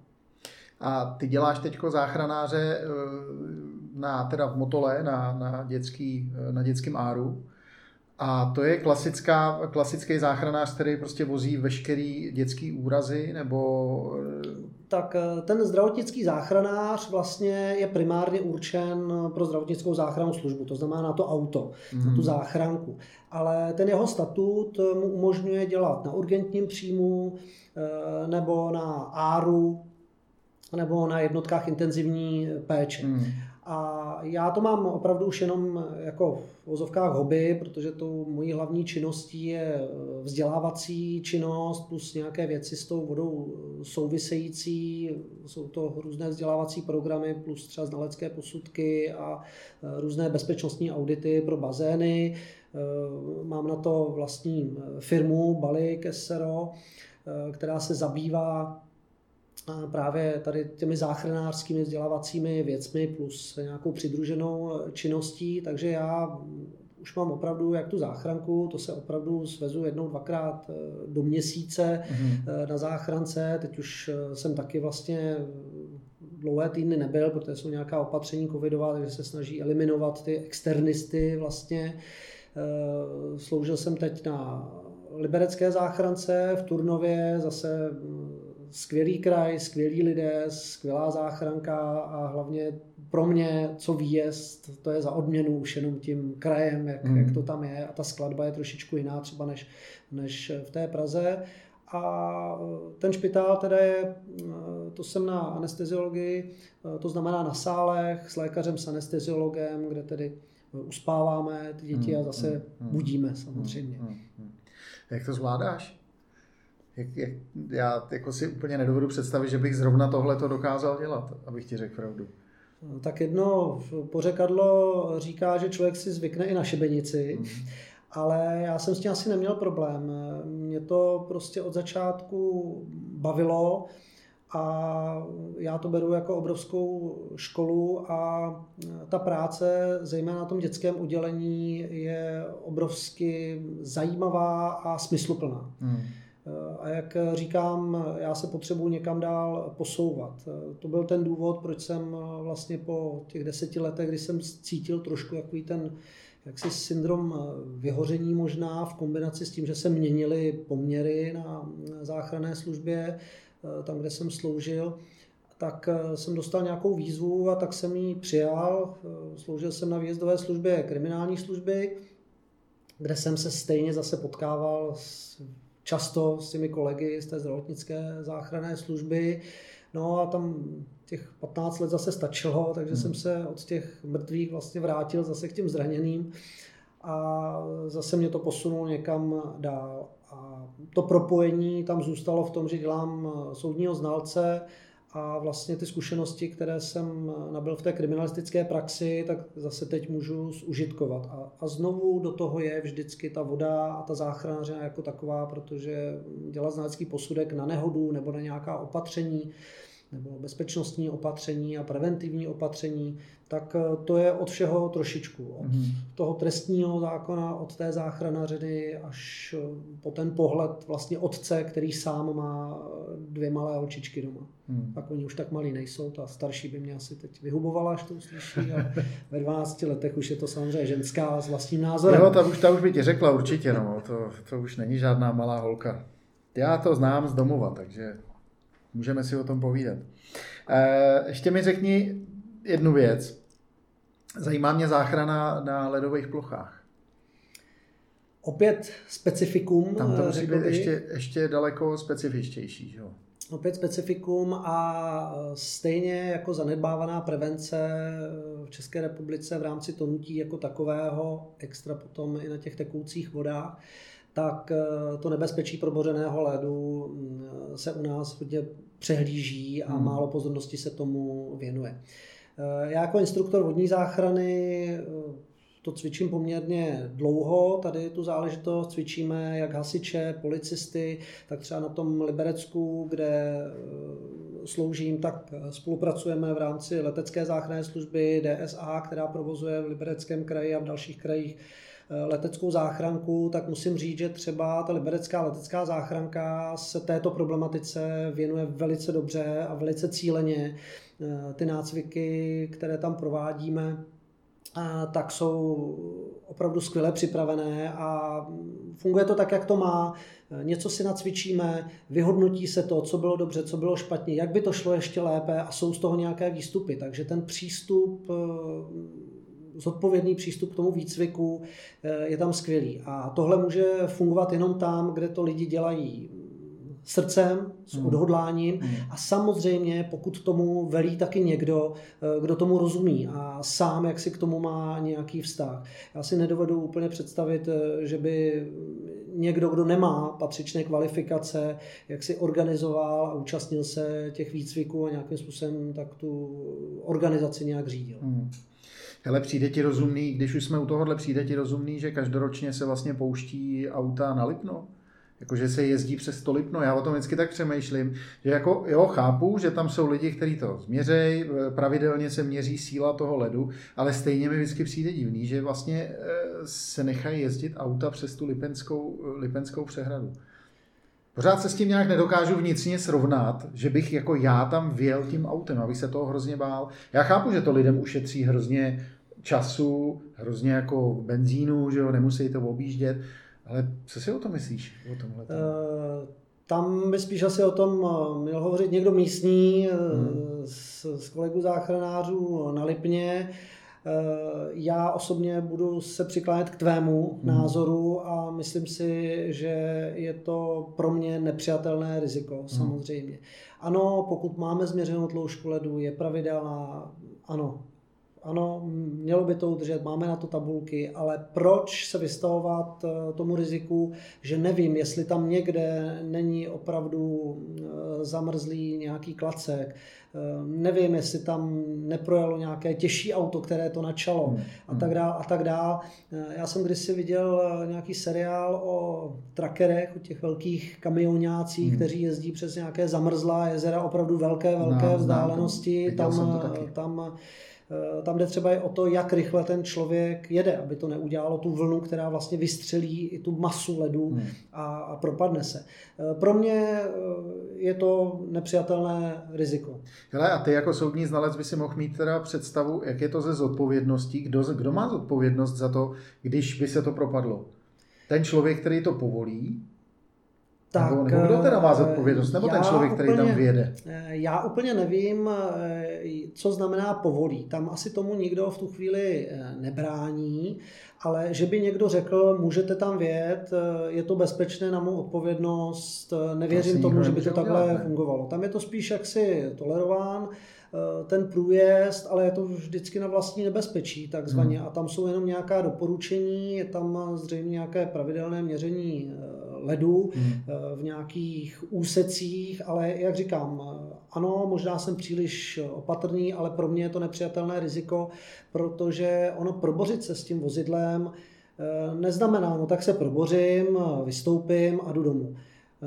A ty děláš teď záchranáře na, teda v Motole, na, na, dětský, na dětském áru. A to je klasická, klasický záchranář, který prostě vozí veškerý dětský úrazy, nebo... Tak eh, ten zdravotnický záchranář vlastně je primárně určen pro zdravotnickou záchrannou službu, to znamená na to auto, mm. na tu mhm. záchranku. Ale ten jeho statut mu umožňuje dělat na urgentním příjmu eh, nebo na áru nebo na jednotkách intenzivní péče. Mm. A já to mám opravdu už jenom jako v vozovkách hobby, protože to mojí hlavní činností je eh, vzdělávací činnost plus nějaké věci s tou vodou eh, související. Jsou to různé vzdělávací programy plus třeba znalecké posudky a eh, různé bezpečnostní audity pro bazény. Mám na to vlastní firmu Balik SRO, která se zabývá právě tady těmi záchranářskými vzdělávacími věcmi plus nějakou přidruženou činností, takže já už mám opravdu jak tu záchranku, to se opravdu svezu jednou, dvakrát eh, do měsíce mm-hmm. na záchrance. Teď už eh, jsem taky vlastně dlouhé týdny nebyl, protože jsou nějaká opatření covidová, takže se snaží eliminovat ty externisty vlastně. Sloužil jsem teď na liberecké záchrance v Turnově, zase skvělý kraj, skvělí lidé, skvělá záchranka a hlavně pro mě, co výjezd, to je za odměnu už jenom tím krajem, jak, mm. jak to tam je a ta skladba je trošičku jiná třeba než, než v té Praze. A ten špitál teda je, to jsem na anesteziologii, to znamená na sálech s lékařem, s anesteziologem, kde tedy uspáváme ty děti a mm, zase mm, budíme samozřejmě. Jak to zvládáš? Jak, jak, já jako si úplně nedovedu představit, že bych zrovna tohle to dokázal dělat, abych ti řekl pravdu. No, tak jedno pořekadlo říká, že člověk si zvykne i na šibenici, mm-hmm. ale já jsem s tím asi neměl problém. Mě to prostě od začátku bavilo a já to beru jako obrovskou školu a ta práce, zejména na tom dětském udělení, je obrovsky zajímavá a smysluplná. Mm. A jak říkám, já se potřebuji někam dál posouvat. To byl ten důvod, proč jsem vlastně po těch deseti letech, kdy jsem cítil trošku jaký ten jaksi syndrom vyhoření možná v kombinaci s tím, že se měnily poměry na záchranné službě, tam, kde jsem sloužil, tak jsem dostal nějakou výzvu a tak jsem ji přijal. Sloužil jsem na výjezdové službě kriminální služby, kde jsem se stejně zase potkával s, často s těmi kolegy z té zdravotnické záchranné služby. No a tam těch 15 let zase stačilo, takže hmm. jsem se od těch mrtvých vlastně vrátil zase k těm zraněným a zase mě to posunulo někam dál. A to propojení tam zůstalo v tom, že dělám soudního znalce, a vlastně ty zkušenosti, které jsem nabil v té kriminalistické praxi, tak zase teď můžu zužitkovat. A, a znovu do toho je vždycky ta voda a ta záchrana jako taková, protože dělat znalecký posudek na nehodu nebo na nějaká opatření, nebo bezpečnostní opatření a preventivní opatření, tak eh, to je od všeho trošičku. Od mm. toho trestního zákona, od té záchranařiny až eh, po ten pohled vlastně otce, který sám má eh, dvě malé holčičky doma. Mm. Tak oni už tak malí nejsou, ta starší by mě asi teď vyhubovala, až to uslyší. A ve 12 letech už je to samozřejmě ženská s vlastním názorem. Jo, ta už, ta už by ti řekla určitě, no. to, to už není žádná malá holka. Já to znám z domova, takže Můžeme si o tom povídat. Eh, ještě mi řekni jednu věc. Zajímá mě záchrana na ledových plochách. Opět specifikum. Tam to musí být ještě, ještě daleko specifičtější. Že? Opět specifikum a stejně jako zanedbávaná prevence v České republice v rámci tonutí jako takového, extra potom i na těch tekoucích vodách, tak eh, to nebezpečí probořeného ledu mm, se u nás hodně přehlíží a hmm. málo pozornosti se tomu věnuje. Eh, já jako instruktor vodní záchrany eh, to cvičím poměrně dlouho, tady tu záležitost cvičíme jak hasiče, policisty, tak třeba na tom Liberecku, kde sloužím, tak spolupracujeme v rámci letecké záchranné služby DSA, která provozuje v Libereckém kraji a v dalších krajích leteckou záchranku, tak musím říct, že třeba ta liberecká letecká záchranka se této problematice věnuje velice dobře a velice cíleně. Eh, ty nácviky, které tam provádíme, tak jsou opravdu skvěle připravené a funguje to tak, jak to má. Eh, něco si nacvičíme, vyhodnotí se to, co bylo dobře, co bylo špatně, jak by to šlo ještě lépe a jsou z toho nějaké výstupy. Takže ten přístup zodpovědný přístup k tomu výcviku eh, je tam skvělý. A tohle může fungovat jenom tam, kde to lidi dělají srdcem, s hmm. odhodláním hmm. a samozřejmě pokud tomu velí taky někdo, eh, kdo tomu rozumí a sám jak si k tomu má nějaký vztah. Já si nedovedu úplně představit, eh, že by někdo, kdo nemá patřičné kvalifikace, jak si organizoval a účastnil se těch výcviků a nějakým způsobem tak tu organizaci nějak řídil. Hmm. Hele, přijde ti rozumný, když už jsme u tohohle, přijde ti rozumný, že každoročně se vlastně pouští auta na Lipno? Jakože se jezdí přes to Lipno, já o tom vždycky tak přemýšlím, že jako, jo, chápu, že tam jsou lidi, kteří to změřejí, pravidelně se měří síla toho ledu, ale stejně mi vždycky přijde divný, že vlastně eh, se nechají jezdit auta přes tu Lipenskou, Lipenskou přehradu. Pořád se s tím nějak nedokážu vnitřně srovnat, že bych jako já tam vyjel tím autem, abych se toho hrozně bál. Já chápu, že to lidem ušetří hrozně času, hrozně jako benzínu, že jo, nemusí to objíždět, ale co si o tom myslíš? O tomhle? Uh, tam by spíš asi o tom eh, měl hovořit někdo místní hmm. z, z kolegů záchranářů na Lipně. Já osobně budu se přiklánět k tvému hmm. názoru a myslím si, že je to pro mě nepřijatelné riziko, hmm. samozřejmě. Ano, pokud máme změřenou tloušku ledu, je pravidelná, ano, ano, mělo by to udržet, máme na to tabulky, ale proč se vystavovat eh, tomu riziku, že nevím, jestli tam někde není opravdu eh, zamrzlý nějaký klacek, eh, nevím, jestli tam neprojelo nějaké těžší auto, které to načalo hmm. a tak dál a tak dál. Já jsem kdysi viděl nějaký seriál o trakerech, o těch velkých kamionácích, hmm. kteří jezdí přes nějaké zamrzlá jezera, opravdu velké, velké no, vzdálenosti. Tam, tam Eh, tam jde třeba i o to, jak rychle ten člověk jede, aby to neudělalo tu vlnu, která vlastně vystřelí i tu masu ledu hmm. a, a propadne se. Eh, pro mě eh, je to nepřijatelné riziko. Hele, a ty jako soudní znalec by si mohl mít teda představu, jak je to ze zodpovědností, kdo, kdo má zodpovědnost za to, když by se to propadlo? Ten člověk, který to povolí, Tak, nebo, nebo kdo teda má zodpovědnost? Nebo ten člověk, úplně, který tam vyjede? Já úplně nevím, co znamená povolí. Tam asi tomu nikdo v tu chvíli nebrání, ale že by někdo řekl, můžete tam vědět, je to bezpečné na mou odpovědnost, nevěřím tomu, že by to takhle udělat, fungovalo. Tam je to spíš jaksi tolerován, Eh, ten průjezd, ale je to vždycky na vlastní nebezpečí takzvaně hmm. a tam jsou jenom nějaká doporučení, je tam zřejmě nějaké pravidelné měření eh, ledu hmm. Eh, v nějakých úsecích, ale jak říkám, ano, možná jsem příliš opatrný, ale pro mě je to nepřijatelné riziko, protože ono probořit se s tím vozidlem neznamená, no tak se probořím, vystoupím a jdu domů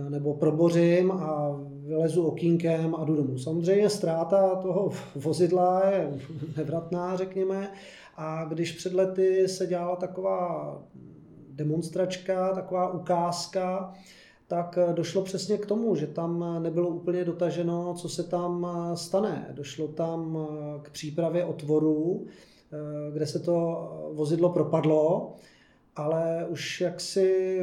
nebo probořím a vylezu okýnkem a jdu domů. Samozřejmě ztráta toho vozidla je nevratná, řekněme, a když před lety se dělala taková demonstračka, taková ukázka, tak došlo přesně k tomu, že tam nebylo úplně dotaženo, co se tam stane. Došlo tam k přípravě otvorů, kde se to vozidlo propadlo ale už jaksi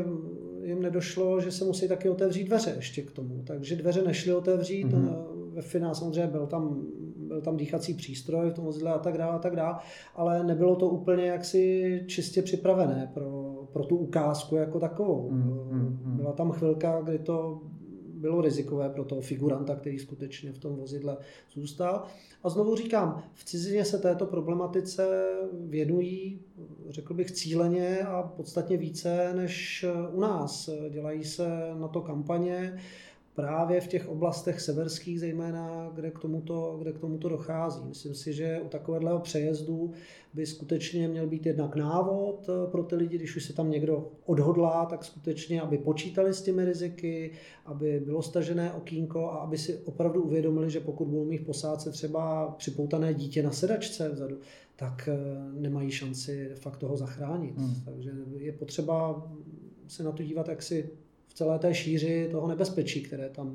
jim nedošlo, že se musí taky otevřít dveře ještě k tomu. Takže dveře nešly otevřít, mm-hmm. ve finále samozřejmě byl tam, byl tam dýchací přístroj v tom vozidle a tak dále a tak dále, ale nebylo to úplně jaksi čistě připravené pro, pro tu ukázku jako takovou. Mm-hmm. Byla tam chvilka, kdy to bylo rizikové pro toho figuranta, který skutečně v tom vozidle zůstal. A znovu říkám, v cizině se této problematice věnují, řekl bych, cíleně a podstatně více než u nás. Dělají se na to kampaně, právě v těch oblastech severských zejména, kde k tomuto, kde k tomuto dochází. Myslím si, že u takového přejezdu by skutečně měl být jednak návod eh, pro ty lidi, když už se tam někdo odhodlá, tak skutečně, aby počítali s těmi riziky, aby bylo stažené okýnko a aby si opravdu uvědomili, že pokud budou mít v posádce třeba připoutané dítě na sedačce vzadu, tak eh, nemají šanci fakt toho zachránit. Hmm. Takže je potřeba se na to dívat jaksi v celé té šíři toho nebezpečí, které tam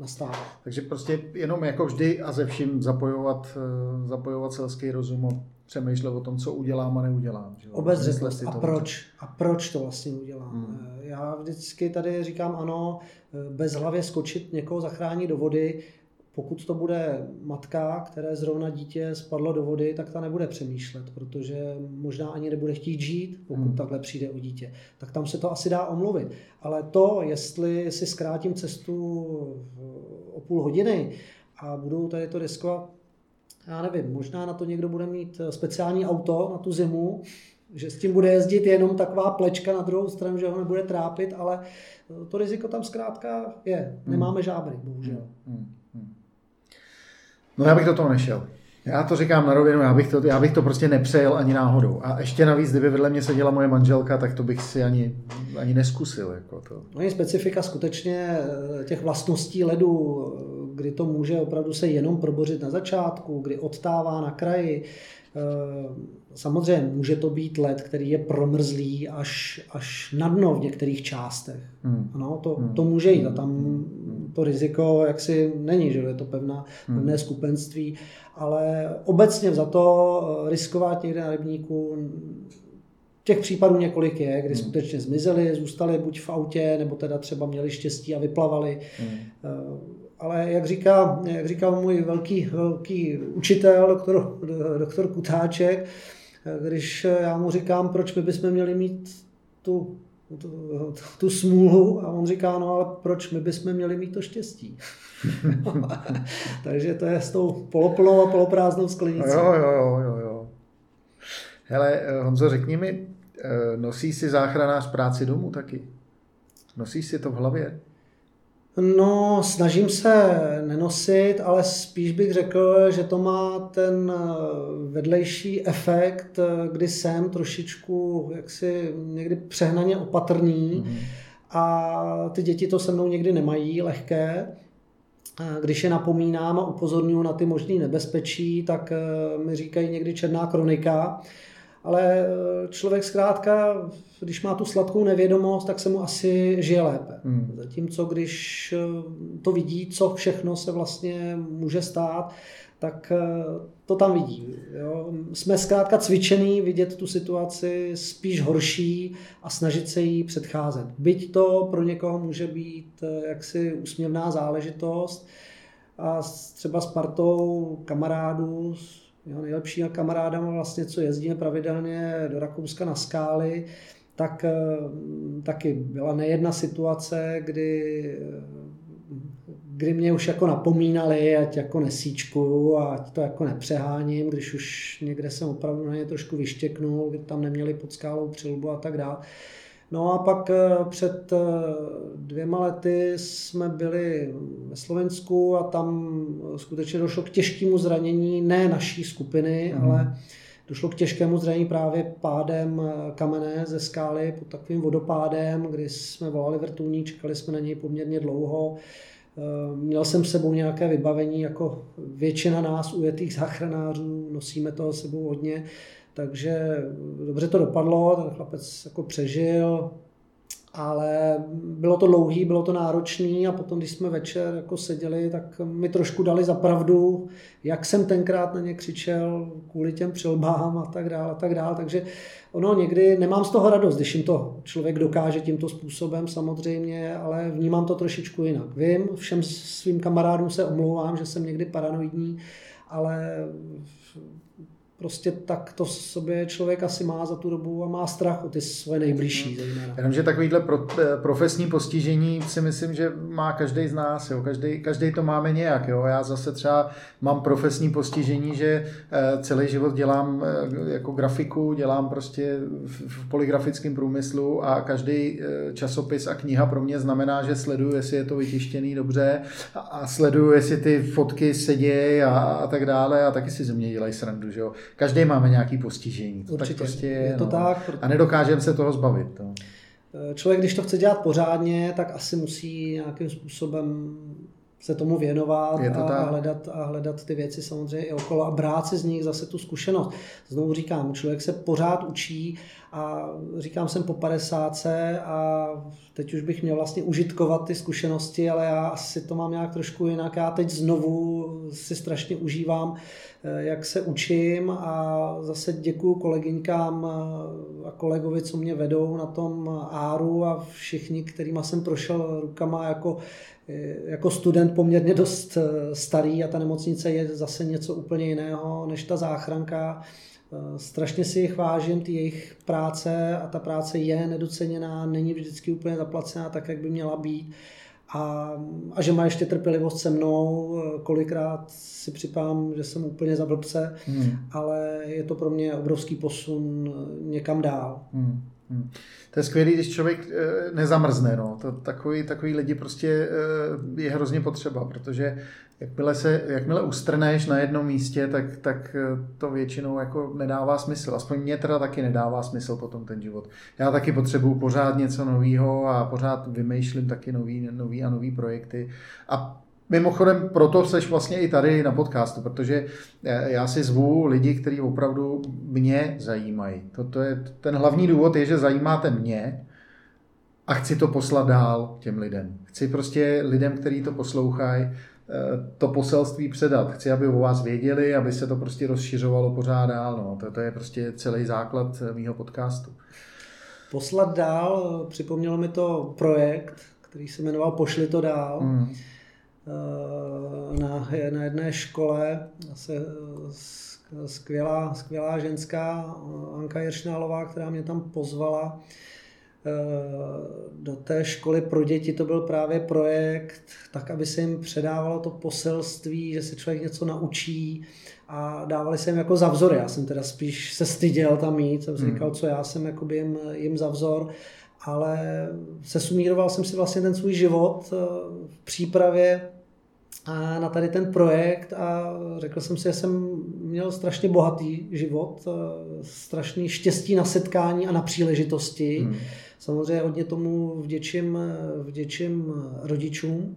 nastává. Takže prostě jenom jako vždy a ze vším zapojovat, eh, zapojovat selský rozum a přemýšlet o tom, co udělám a neudělám. Že? Obezřetnost. A proč? A proč to vlastně udělám? Hmm. Eh, já vždycky tady říkám ano, eh, bez hlavě skočit někoho zachránit do vody, pokud to bude matka, které zrovna dítě spadlo do vody, tak ta nebude přemýšlet, protože možná ani nebude chtít žít, pokud hmm. takhle přijde o dítě. Tak tam se to asi dá omluvit. Ale to, jestli si zkrátím cestu o půl hodiny a budu tady to riskovat, já nevím, možná na to někdo bude mít speciální auto na tu zimu, že s tím bude jezdit jenom taková plečka na druhou stranu, že ho nebude trápit, ale to riziko tam zkrátka je. Nemáme žábry, bohužel. Hmm. No já bych do toho nešel. Já to říkám na rovinu, já bych to, já bych to prostě nepřejel ani náhodou. A ještě navíc, kdyby vedle mě seděla moje manželka, tak to bych si ani, ani neskusil. Jako to. No je specifika skutečně eh, těch vlastností ledu, kdy to může opravdu se jenom probořit na začátku, kdy odtává na kraji. Eh, samozřejmě může to být led, který je promrzlý až, až na dno v některých částech. Hmm. Ano, to, hmm. to může jít a tam to riziko jaksi není, že je to pevná, hmm. pevné skupenství, ale obecně za to eh, riskovat někde na rybníku Těch případů několik je, kdy hmm. skutečně zmizeli, zůstali buď v autě, nebo teda třeba měli štěstí a vyplavali. Hmm. Ale jak říká, jak říkal můj velký, velký učitel, doktor, doktor Kutáček, když já mu říkám, proč my bychom měli mít tu tu, tu smůlu a on říká, no ale proč my bychom měli mít to štěstí? Takže to je s tou poloplnou a poloprázdnou sklenicí. Jo, jo, jo, jo, jo. Hele, Honzo, řekni mi, eh, nosí si záchranář práci domů taky? Nosíš si to v hlavě? No, snažím se nenosit, ale spíš bych řekl, že to má ten eh, vedlejší efekt, eh, kdy jsem trošičku jaksi někdy přehnaně opatrný mm-hmm. a ty děti to se mnou někdy nemají lehké. Když je napomínám a upozorňuji na ty možné nebezpečí, tak eh, mi říkají někdy černá kronika ale eh, člověk zkrátka, když má tu sladkou nevědomost, tak se mu asi žije lépe. Hmm. Zatímco když eh, to vidí, co všechno se vlastně může stát, tak eh, to tam vidí. Jo. Jsme zkrátka cvičený vidět tu situaci spíš horší a snažit se jí předcházet. Byť to pro někoho může být jaksi úsměvná záležitost a třeba s partou kamarádů, jo, nejlepší kamarádama vlastně, co jezdíme pravidelně do Rakouska na skály, tak eh, taky byla nejedna situace, kdy, kdy mě už jako napomínali, ať jako nesíčku ať to jako nepřeháním, když už někde jsem opravdu na ně trošku vyštěknul, kdy tam neměli pod skálou přilbu a tak dále. No a pak eh, před eh, dvěma lety jsme byli ve Slovensku a tam skutečně došlo k těžkému zranění, ne naší skupiny, mm. ale došlo k těžkému zranění právě pádem eh, kamene ze skály pod takovým vodopádem, kdy jsme volali vrtulní, čekali jsme na něj poměrně dlouho. Měl jsem s sebou nějaké vybavení, jako většina nás ujetých záchranářů, nosíme toho sebou hodně, takže dobře to dopadlo, ten chlapec jako přežil, ale bylo to dlouhý, bylo to náročný a potom, když jsme večer jako seděli, tak mi trošku dali za pravdu, jak jsem tenkrát na ně křičel kvůli těm přilbám a tak dále a tak dále. Takže ono někdy, nemám z toho radost, když jim to člověk dokáže tímto způsobem samozřejmě, ale vnímám to trošičku jinak. Vím, všem svým kamarádům se omlouvám, že jsem někdy paranoidní, ale prostě tak to v sobě člověk asi má za tu dobu a má strach o ty svoje nejbližší. Hmm. Jenomže takovýhle pro, eh, profesní postižení si myslím, že má každý z nás. Jo. Každý, každý to máme nějak. Jo. Já zase třeba mám profesní postižení, že eh, celý život dělám eh, jako grafiku, dělám prostě v poligrafickém průmyslu a každý časopis a kniha pro mě znamená, že sleduju, jestli je to vytištěný dobře a sleduju, jestli ty fotky sedějí a, a tak dále a taky si ze mě dělají srandu. Že jo Každý máme nějaký postižení. To Určitě, tak prostě je, to no. tak. A nedokážeme se toho zbavit. To. Člověk, když to chce dělat pořádně, tak asi musí nějakým způsobem se tomu věnovat to a, hledat, a hledat ty věci samozřejmě i okolo a brát si z nich zase tu zkušenost. Znovu říkám, člověk se pořád učí a říkám jsem po 50 a teď už bych měl vlastně užitkovat ty zkušenosti, ale já asi to mám nějak trošku jinak. Já teď znovu si strašně užívám, eh, jak se učím a zase děkuju kolegyňkám a kolegovi, co mě vedou na tom áru a všichni, kterýma jsem prošel rukama jako jako student poměrně dost eh, starý a ta nemocnice je zase něco úplně jiného než ta záchranka. Eh, strašně si jich vážím, ty jejich práce a ta práce je nedoceněná, není vždycky úplně zaplacená tak, jak by měla být. A, a že má ještě trpělivost se mnou, eh, kolikrát si připám, že jsem úplně za blbce, hmm. ale je to pro mě obrovský posun někam dál. Hmm. Hmm. To je skvělé, když člověk eh, nezamrzne. No. To, takový, takový lidi prostě je hrozně potřeba, protože jakmile, se, jakmile ustrneš na jednom místě, tak, tak eh, to většinou jako nedává smysl. Aspoň mě teda taky nedává smysl potom ten život. Já taky potřebuju pořád něco nového a pořád vymýšlím taky nový, nový a nový projekty. A Mimochodem, proto seš vlastně i tady na podcastu, protože eh, já si zvu lidi, kteří opravdu mě zajímají. Toto je, ten hlavní důvod je, že zajímáte mě a chci to poslat dál těm lidem. Chci prostě lidem, kteří to poslouchají, Eh, to poselství předat. Chci, aby o vás věděli, aby se to prostě rozšiřovalo pořád dál. No. To, to je prostě celý základ eh, mýho podcastu. Poslat dál, připomnělo mi to projekt, který se jmenoval Pošli to dál. Mm. Na, na jedné škole se skvělá, skvělá ženská Anka Jiršnálová, která mě tam pozvala do té školy pro děti to byl právě projekt, tak aby se jim předávalo to poselství, že se člověk něco naučí a dávali se jim jako za vzory. Já jsem teda spíš se styděl tam mít, jsem si hmm. říkal, co já jsem jakoby jim, jim za vzor, ale sesumíroval jsem si vlastně ten svůj život eh, v přípravě a na tady ten projekt a řekl jsem si, že jsem měl strašně bohatý život, eh, strašný štěstí na setkání a na příležitosti. Hmm Samozřejmě hodně tomu vděčím, vděčím rodičům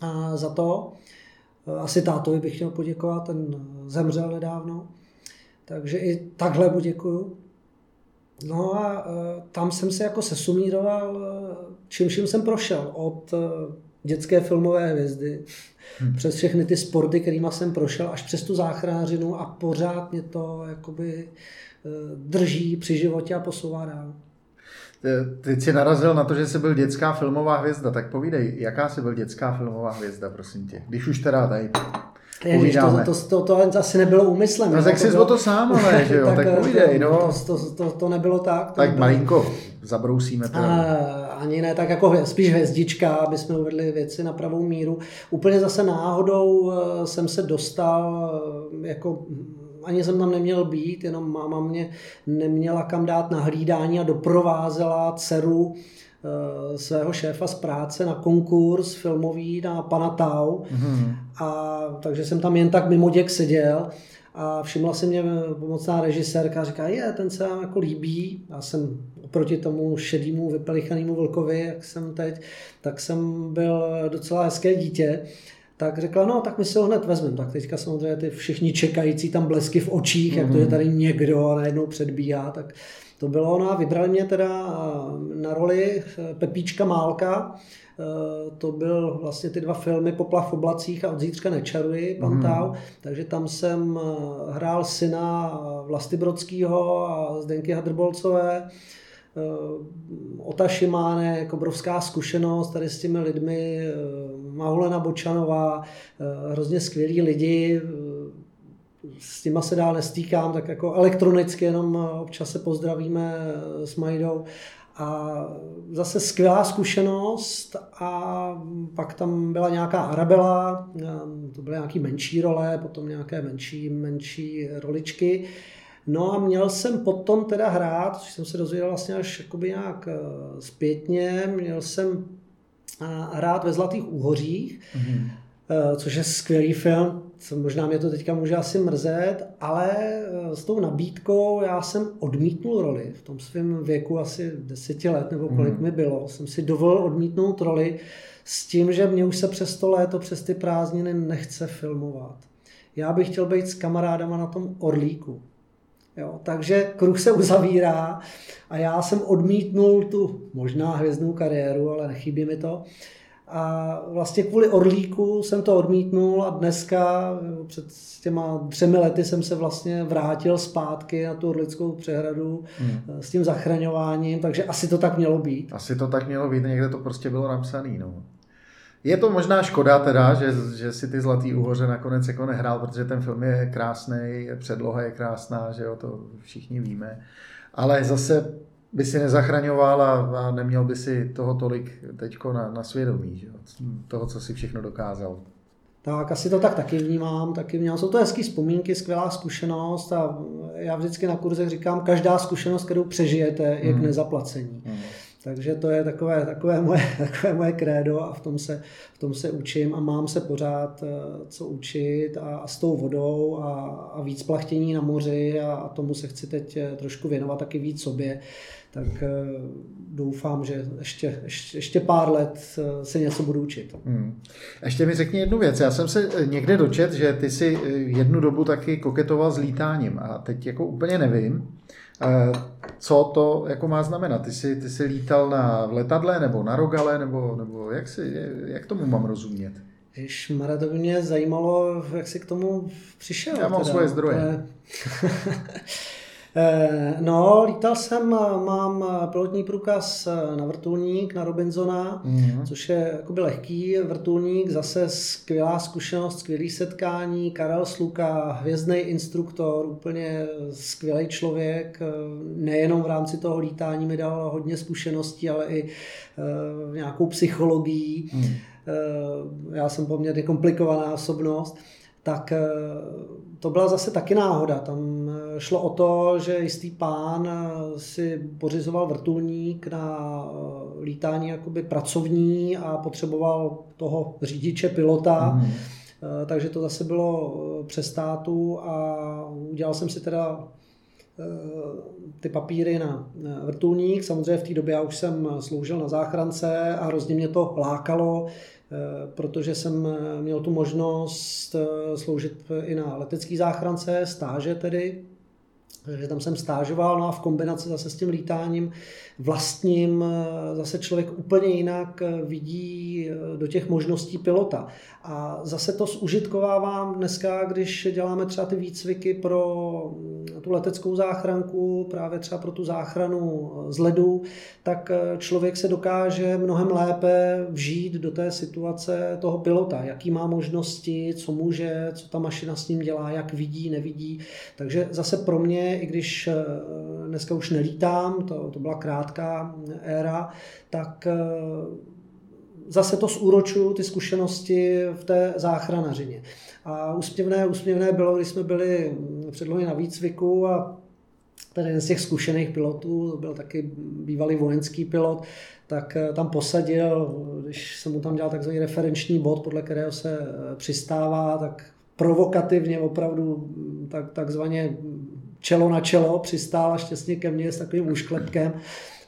a za to. Asi tátovi bych chtěl poděkovat, ten zemřel nedávno. Takže i takhle mu děkuju. No a tam jsem se jako sesumíroval, čím vším jsem prošel. Od dětské filmové hvězdy, hmm. přes všechny ty sporty, kterými jsem prošel, až přes tu záchranářinu a pořád mě to jakoby drží při životě a posouvá dál. Teď jsi narazil na to, že jsi byl dětská filmová hvězda, tak povídej, jaká jsi byl dětská filmová hvězda, prosím tě, když už teda tady Ježiš, to, to, to, to, asi nebylo úmyslem. No tak jsi o to sám, ale že jo, tak, tak povídej, no. To, to, to, to nebylo tak. To tak nebylo. malinko zabrousíme teda. A, ani ne, tak jako spíš hvězdička, aby jsme uvedli věci na pravou míru. Úplně zase náhodou eh, jsem se dostal eh, jako ani jsem tam neměl být, jenom máma mě neměla kam dát na hlídání a doprovázela dceru eh, svého šéfa z práce na konkurs filmový na pana Tau. Mm-hmm. A takže jsem tam jen tak mimo děk seděl a všimla se mě pomocná režisérka a říká, je, ten se vám jako líbí. Já jsem oproti tomu šedému, vypelichanému vlkovi, jak jsem teď, tak jsem byl docela hezké dítě tak řekla, no tak my si ho hned vezmeme. Tak teďka samozřejmě ty všichni čekající tam blesky v očích, mm-hmm. jak to je mhm. tady někdo a najednou předbíhá, tak to bylo ona. Vybrali mě teda na roli eh, Pepíčka Málka, eh, to byl vlastně ty dva filmy Poplav v oblacích a Od zítřka nečaruji, Pantau, mm. takže tam jsem eh, hrál syna Vlasty Brodskýho a Zdenky Hadrbolcové, Ota Šimánek, jako obrovská zkušenost tady s těmi lidmi, Mahulena Bočanová, hrozně skvělí lidi, s nima se dál nestýkám, tak jako elektronicky jenom občas se pozdravíme s Majdou. A zase skvělá zkušenost a pak tam byla nějaká Arabela, to byly nějaké menší role, potom nějaké menší, menší roličky. No a měl jsem potom teda hrát, což jsem se dozvěděl vlastně až jakoby nějak eh, zpětně, měl jsem eh, hrát ve Zlatých úhořích, mm-hmm. což je skvělý film, možná mě to teďka může asi mrzet, ale s tou nabídkou já jsem odmítnul roli. V tom svém věku asi deseti let nebo kolik mm. mi bylo, jsem si dovolil odmítnout roli s tím, že mě už se přes to léto, přes ty prázdniny nechce filmovat. Já bych chtěl být s kamarádama na tom Orlíku. Jo, takže kruh se uzavírá a já jsem odmítnul tu možná hvězdnou kariéru, ale nechybí mi to. A vlastně kvůli Orlíku jsem to odmítnul a dneska před těma třemi lety jsem se vlastně vrátil zpátky na tu Orlickou přehradu hmm. s tím zachraňováním, takže asi to tak mělo být. Asi to tak mělo být, někde to prostě bylo napsané. No. Je to možná škoda teda, že, že si ty Zlatý úhoře nakonec jako nehrál, protože ten film je krásný, předloha je krásná, že jo, to všichni víme. Ale zase by si nezachraňoval a, a neměl by si toho tolik teďko na, na svědomí, že toho, co si všechno dokázal. Tak asi to tak taky vnímám, taky vnímám. Jsou to hezké vzpomínky, skvělá zkušenost a já vždycky na kurzech říkám, každá zkušenost, kterou přežijete, je k hmm. nezaplacení. Hmm. Takže to je takové, takové, moje, takové moje krédo a v tom, se, v tom se učím a mám se pořád eh, co učit a, a s tou vodou a, a víc plachtění na moři a, a tomu se chci teď eh, trošku věnovat taky víc sobě. Tak eh, doufám, že ještě, ještě, ještě pár let se něco budu učit. Hmm. Ještě mi řekni jednu věc. Já jsem se někde dočet, že ty si jednu dobu taky koketoval s lítáním a teď jako úplně nevím, co to jako má znamenat? Ty jsi, ty jsi lítal na letadle nebo na rogale, nebo, nebo jak, si, jak tomu mám rozumět? Mara, to by mě zajímalo, jak jsi k tomu přišel. Já mám teda. svoje zdroje. Eh, no, lítal jsem, mám pilotní průkaz na vrtulník, na Robinsona, mm-hmm. což je jakoby lehký vrtulník, zase skvělá zkušenost, skvělý setkání, Karel Sluka, hvězdný instruktor, úplně skvělý člověk, nejenom v rámci toho lítání mi dal hodně zkušeností, ale i nějakou psychologií. Mm. Já jsem poměrně komplikovaná osobnost tak eh, to byla zase taky náhoda. Tam eh, šlo o to, že jistý pán eh, si pořizoval vrtulník na lítání jakoby pracovní a potřeboval toho řidiče, pilota. Mm. Takže to zase bylo přes státu a udělal jsem si teda ty papíry na vrtulník. Samozřejmě v té době já už jsem sloužil na záchrance a hrozně mě to lákalo. Eh, protože jsem eh, měl tu možnost eh, sloužit i na letecký záchrance, stáže tedy, takže tam jsem stážoval, no a v kombinaci zase s tím lítáním vlastním eh, zase člověk úplně jinak eh, vidí eh, do těch možností pilota. A zase to zužitkovávám dneska, když děláme třeba ty výcviky pro mm, tu leteckou záchranku, právě třeba pro tu záchranu z ledu, tak člověk se dokáže mnohem lépe vžít do té situace toho pilota, jaký má možnosti, co může, co ta mašina s ním dělá, jak vidí, nevidí. Takže zase pro mě, i když dneska už nelítám, to, to byla krátká éra, tak eh, zase to zúročuju ty zkušenosti v té záchranařině. A úsměvné, úsměvné bylo, když jsme byli předlohy na výcviku a ten jeden z těch zkušených pilotů, byl taky bývalý vojenský pilot, tak eh, tam posadil, když jsem mu tam dělal takzvaný referenční bod, podle kterého se eh, přistává, tak provokativně opravdu mm, tak, takzvaně čelo na čelo, přistála šťastně ke mně s takovým úšklepkem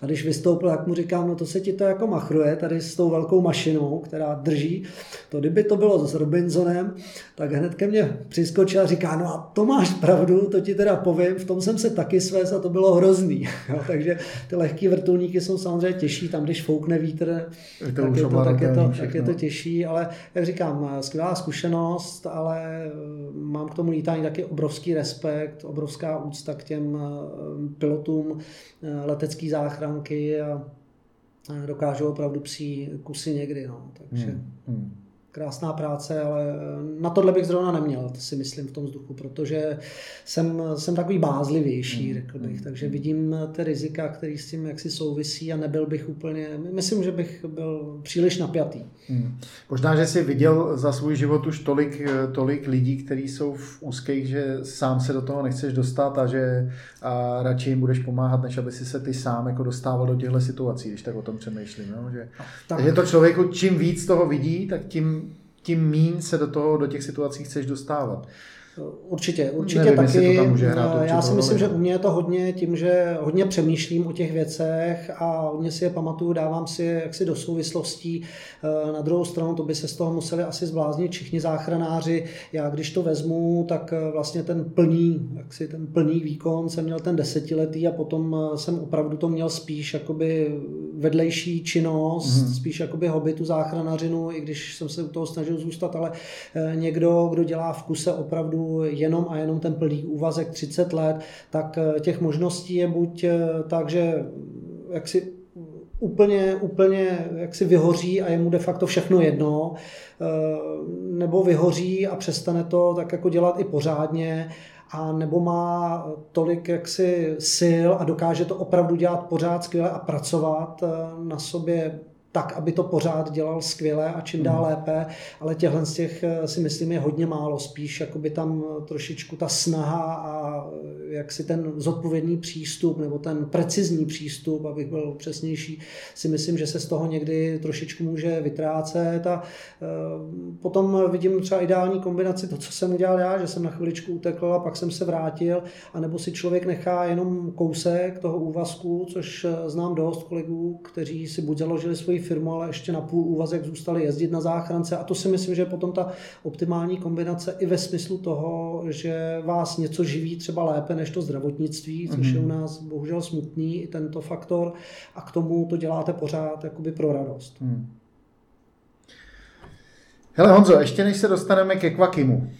a když vystoupil, tak mu říkám, no to se ti to jako machruje tady s tou velkou mašinou, která drží. To kdyby to bylo s Robinsonem, tak hned ke mně přiskočil a říká, no a to máš pravdu, to ti teda povím, v tom jsem se taky svez a to bylo hrozný. Jo, takže ty lehký vrtulníky jsou samozřejmě těžší, tam když foukne vítr, je to tak, je to, tak, je to, tak je to těžší, ale jak říkám, skvělá zkušenost, ale mám k tomu lítání taky obrovský respekt, obrovská úcta k těm eh, pilotům eh, letecký záchran stránky a dokážou opravdu psí kusy někdy. No. Takže hmm. Hmm krásná práce, ale eh, na tohle bych zrovna neměl, to si myslím v tom vzduchu, protože jsem, jsem takový bázlivější, hmm. řekl bych, hmm. takže vidím ty rizika, které s tím jaksi souvisí a nebyl bych úplně, myslím, že bych byl příliš napjatý. Hmm. Možná, že jsi viděl za svůj život už tolik, eh, tolik lidí, kteří jsou v úzkých, že sám se do toho nechceš dostat a že a radši jim budeš pomáhat, než aby si se ty sám jako dostával do těchto situací, když tak o tom přemýšlím. No? Že, tak. že to člověku čím víc toho vidí, tak tím tím mín se do, toho, do těch situací chceš dostávat. Určitě, určitě Nevím, taky. To tam může hrát Já si myslím, že u mě je to hodně tím, že hodně přemýšlím o těch věcech a hodně si je pamatuju, dávám si jaksi do souvislostí. Eh, na druhou stranu to by se z toho museli asi zbláznit všichni záchranáři. Já když to vezmu, tak eh, vlastně ten plný, jaksi ten plný výkon jsem měl ten desetiletý a potom eh, jsem opravdu to měl spíš jakoby vedlejší činnost, mm-hmm. spíš jakoby hobby tu záchranařinu, i když jsem se u toho snažil zůstat, ale někdo, kdo dělá v kuse opravdu jenom a jenom ten plný úvazek 30 let, tak eh, těch možností je buď eh, tak, že jak si úplně, úplně jak si vyhoří a je mu de facto všechno jedno, eh, nebo vyhoří a přestane to tak jako dělat i pořádně, a nebo má tolik jaksi sil a dokáže to opravdu dělat pořád skvěle a pracovat na sobě tak, aby to pořád dělal skvěle a čím dál hmm. lépe, ale těchhle z těch eh, si myslím je hodně málo, spíš jakoby tam eh, trošičku ta snaha a eh, jak si ten zodpovědný přístup nebo ten precizní přístup, abych byl přesnější, si myslím, že se z toho někdy trošičku může vytrácet a potom vidím třeba ideální kombinaci to, co jsem udělal já, že jsem na chviličku utekl a pak jsem se vrátil, anebo si člověk nechá jenom kousek toho úvazku, což znám dost kolegů, kteří si buď založili svoji firmu, ale ještě na půl úvazek zůstali jezdit na záchrance a to si myslím, že je potom ta optimální kombinace i ve smyslu toho, že vás něco živí třeba lépe než to zdravotnictví, což mm-hmm. je u mhm. nás bohužel smutný i tento faktor a k tomu to děláte pořád jakoby pro radost. Mm. Hele Honzo, ještě než se dostaneme ke Kvakimu,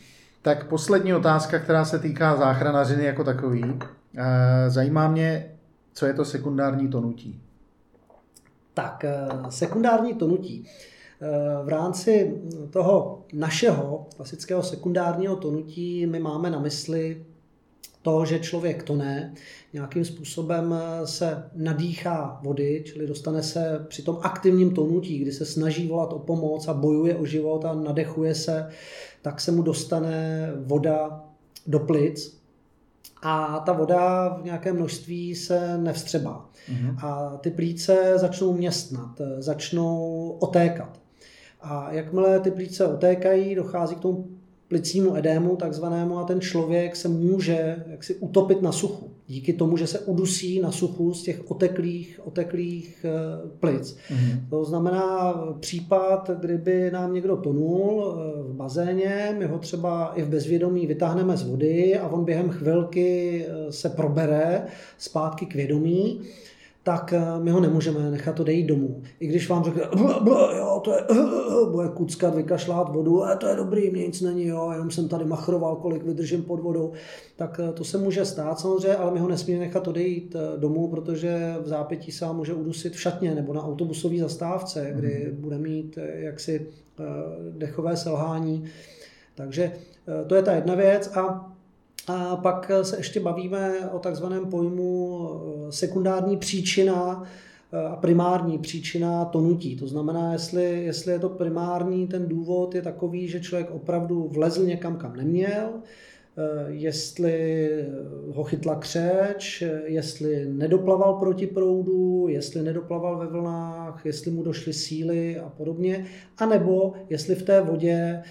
tak poslední otázka, která se týká záchranařiny jako takový. Eh, zajímá mě, co je to sekundární tonutí. Tak, eh, sekundární tonutí. Eh, v rámci toho našeho klasického sekundárního tonutí my máme na mysli to, že člověk tone, nějakým způsobem eh, se nadýchá vody, čili dostane se při tom aktivním tonutí, kdy se snaží volat o pomoc a bojuje o život a nadechuje se, tak se mu dostane voda do plic a ta voda v nějakém množství se nevstřebá. Mm-hmm. A ty plíce začnou městnat, začnou otékat. A jakmile ty plíce otékají, dochází k tomu plicnímu edému takzvanému a ten člověk se může jaksi utopit na suchu. Díky tomu, že se udusí na suchu z těch oteklých, oteklých eh, plic. Mm-hmm. To znamená případ, kdyby nám někdo tonul eh, v bazéně, my ho třeba i v bezvědomí vytáhneme z vody a on během chvilky eh, se probere zpátky k vědomí tak eh, my ho nemůžeme nechat odejít domů. I když vám řekne, jo, to je, bude kuckat, vykašlát vodu, a to je dobrý, mě nic není, jo, jenom jsem tady machroval, kolik vydržím pod vodou, tak to se může stát samozřejmě, ale my ho nesmíme nechat odejít domů, protože v zápětí se může udusit v šatně nebo na autobusové zastávce, kdy mm. bude mít jaksi dechové selhání. Takže to je ta jedna věc a a pak se ještě bavíme o takzvaném pojmu eh, sekundární příčina eh, a primární příčina tonutí. To znamená, jestli, jestli je to primární, ten důvod je takový, že člověk opravdu vlezl někam, kam neměl, eh, jestli ho chytla křeč, jestli nedoplaval proti proudu, jestli nedoplaval ve vlnách, jestli mu došly síly a podobně, anebo jestli v té vodě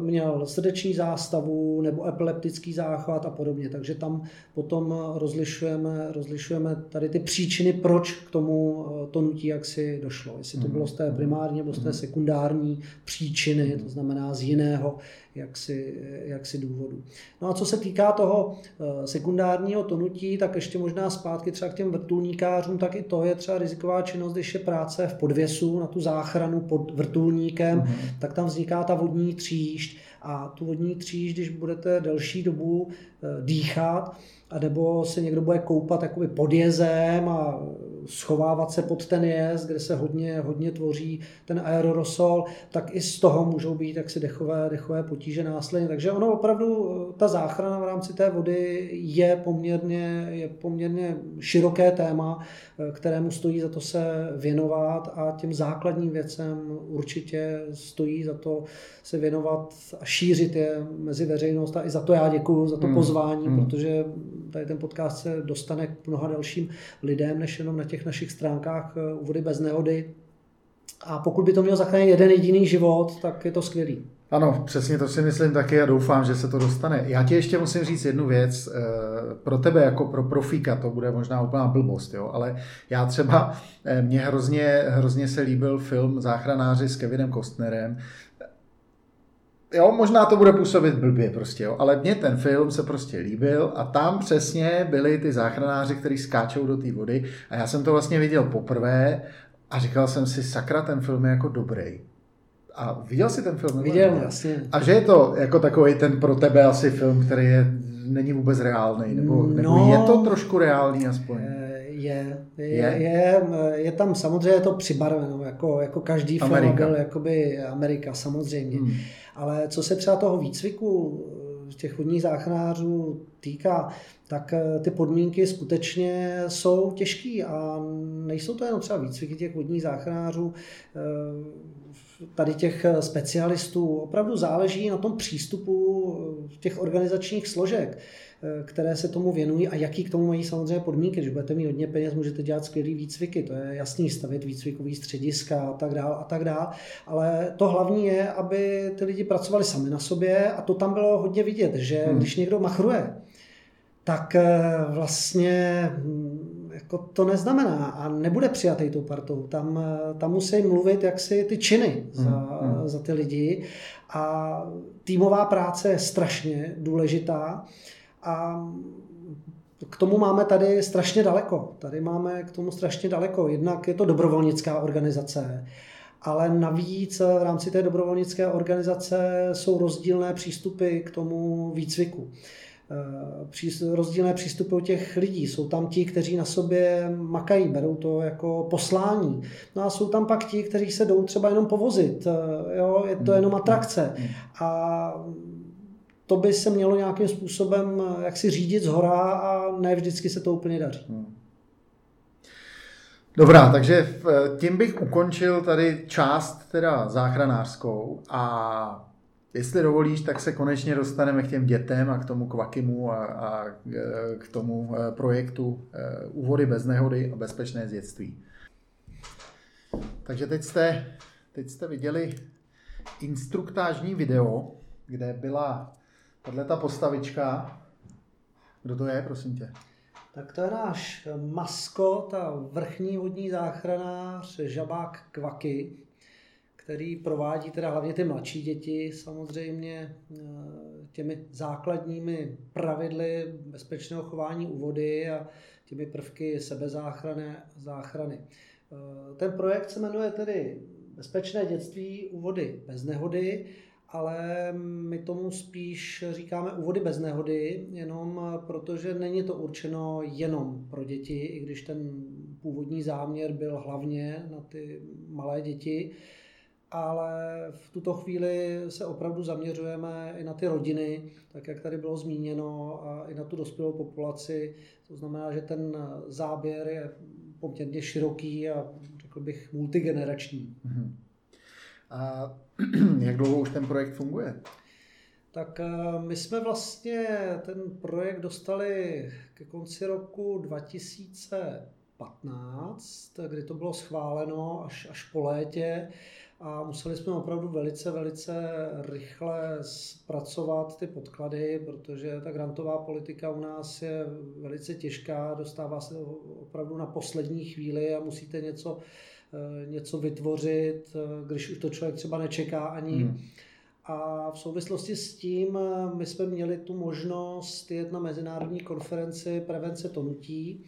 měl srdeční zástavu nebo epileptický záchvat a podobně. Takže tam potom rozlišujeme, rozlišujeme tady ty příčiny, proč k tomu eh, tonutí jaksi došlo. Jestli to bylo z té primární nebo z té sekundární příčiny, to znamená z jiného jaksi, jaksi důvodu. No a co se týká toho eh, sekundárního tonutí, tak ještě možná zpátky třeba k těm vrtulníkářům, tak i to je třeba riziková činnost, když je práce v podvěsu na tu záchranu pod vrtulníkem, mm-hmm. tak tam vzniká ta vodní tříšť a tu vodní tříšť, když budete delší dobu eh, dýchat, a nebo se někdo bude koupat jakoby pod jezem a schovávat se pod ten jez, kde se hodně, hodně tvoří ten aerosol, tak i z toho můžou být jaksi dechové, dechové potíže následně. Takže ono opravdu, ta záchrana v rámci té vody je poměrně, je poměrně široké téma, kterému stojí za to se věnovat a těm základním věcem určitě stojí za to se věnovat a šířit je mezi veřejnost a i za to já děkuji, za to hmm. pozvání, hmm. protože tady ten podcast se dostane k mnoha dalším lidem, než jenom na těch našich stránkách eh, u vody bez nehody. A pokud by to mělo zachránit jeden jediný život, tak je to skvělý. Ano, přesně to si myslím taky a doufám, že se to dostane. Já ti ještě musím říct jednu věc. Eh, pro tebe jako pro profíka to bude možná úplná blbost, jo? ale já třeba, eh, mně hrozně, hrozně se líbil film Záchranáři s Kevinem Kostnerem, jo, možná to bude působit blbě prostě, jo, ale mně ten film se prostě líbil a tam přesně byli ty záchranáři, kteří skáčou do té vody a já jsem to vlastně viděl poprvé a říkal jsem si, sakra, ten film je jako dobrý. A viděl jsi ten film? Viděl, jasně. A že je to jako takový ten pro tebe asi film, který je, není vůbec reálný, nebo, no, nebo je to trošku reálný aspoň? Je, je, je, je, je tam samozřejmě to přibarveno, jako, jako každý Amerika. film byl jakoby Amerika, samozřejmě. Hmm. Ale co se třeba toho výcviku eh, těch vodních záchranářů týká, tak eh, ty podmínky skutečně jsou těžké a nejsou to jenom třeba výcviky těch vodních záchranářů, eh, tady těch specialistů. Opravdu záleží na tom přístupu těch organizačních složek. Eh, které se tomu věnují a jaký k tomu mají samozřejmě podmínky. Když budete mít hodně peněz, můžete dělat skvělé výcviky, to je jasný, stavit výcvikový střediska a tak dále a tak dále. Ale to hlavní je, aby ty lidi pracovali sami na sobě a to tam bylo hodně vidět, že hmm. když někdo machruje, tak eh, vlastně hm, jako to neznamená a nebude přijatý tou partou. Tam, eh, tam musí mluvit jaksi ty činy za, hmm. za ty lidi a týmová práce je strašně důležitá. A k tomu máme tady strašně daleko. Tady máme k tomu strašně daleko. Jednak je to dobrovolnická organizace, ale navíc v rámci té dobrovolnické organizace jsou rozdílné přístupy k tomu výcviku. Eh, rozdílné přístupy u těch lidí. Jsou tam ti, kteří na sobě makají, berou to jako poslání. No a jsou tam pak ti, kteří se jdou třeba jenom povozit. Eh, jo? Je to jenom atrakce. Hmm. A to by se mělo nějakým způsobem eh, jak si řídit z hora a ne vždycky se to úplně daří. Hmm. Dobrá, takže tím bych ukončil tady část teda záchranářskou a jestli dovolíš, tak se konečně dostaneme k těm dětem a k tomu kvakimu a, a eh, k tomu projektu Úvody bez nehody a bezpečné dětství. Takže teď jste, teď jste viděli instruktážní video kde byla tato postavička. Kdo to je, prosím tě? Tak to je náš maskot a vrchní vodní záchranář Žabák Kvaky, který provádí teda hlavně ty mladší děti samozřejmě eh, těmi základními pravidly bezpečného chování u vody a těmi prvky sebezáchrany. Záchrany. Eh, ten projekt se jmenuje tedy Bezpečné dětství u vody bez nehody ale my tomu spíš říkáme úvody bez nehody, jenom protože není to určeno jenom pro děti, i když ten původní záměr byl hlavně na ty malé děti, ale v tuto chvíli se opravdu zaměřujeme i na ty rodiny, tak jak tady bylo zmíněno, a i na tu dospělou populaci. To znamená, že ten záběr je poměrně široký a řekl bych multigenerační. Mm-hmm. A jak dlouho už ten projekt funguje? Tak eh, my jsme vlastně ten projekt dostali ke konci roku 2015, kdy to bylo schváleno až, až po létě a museli jsme opravdu velice, velice rychle zpracovat ty podklady, protože ta grantová politika u nás je velice těžká, dostává se opravdu na poslední chvíli a musíte něco Eh, něco vytvořit, eh, když už to člověk třeba nečeká ani. Hmm. A v souvislosti s tím eh, my jsme měli tu možnost jet na mezinárodní konferenci prevence tonutí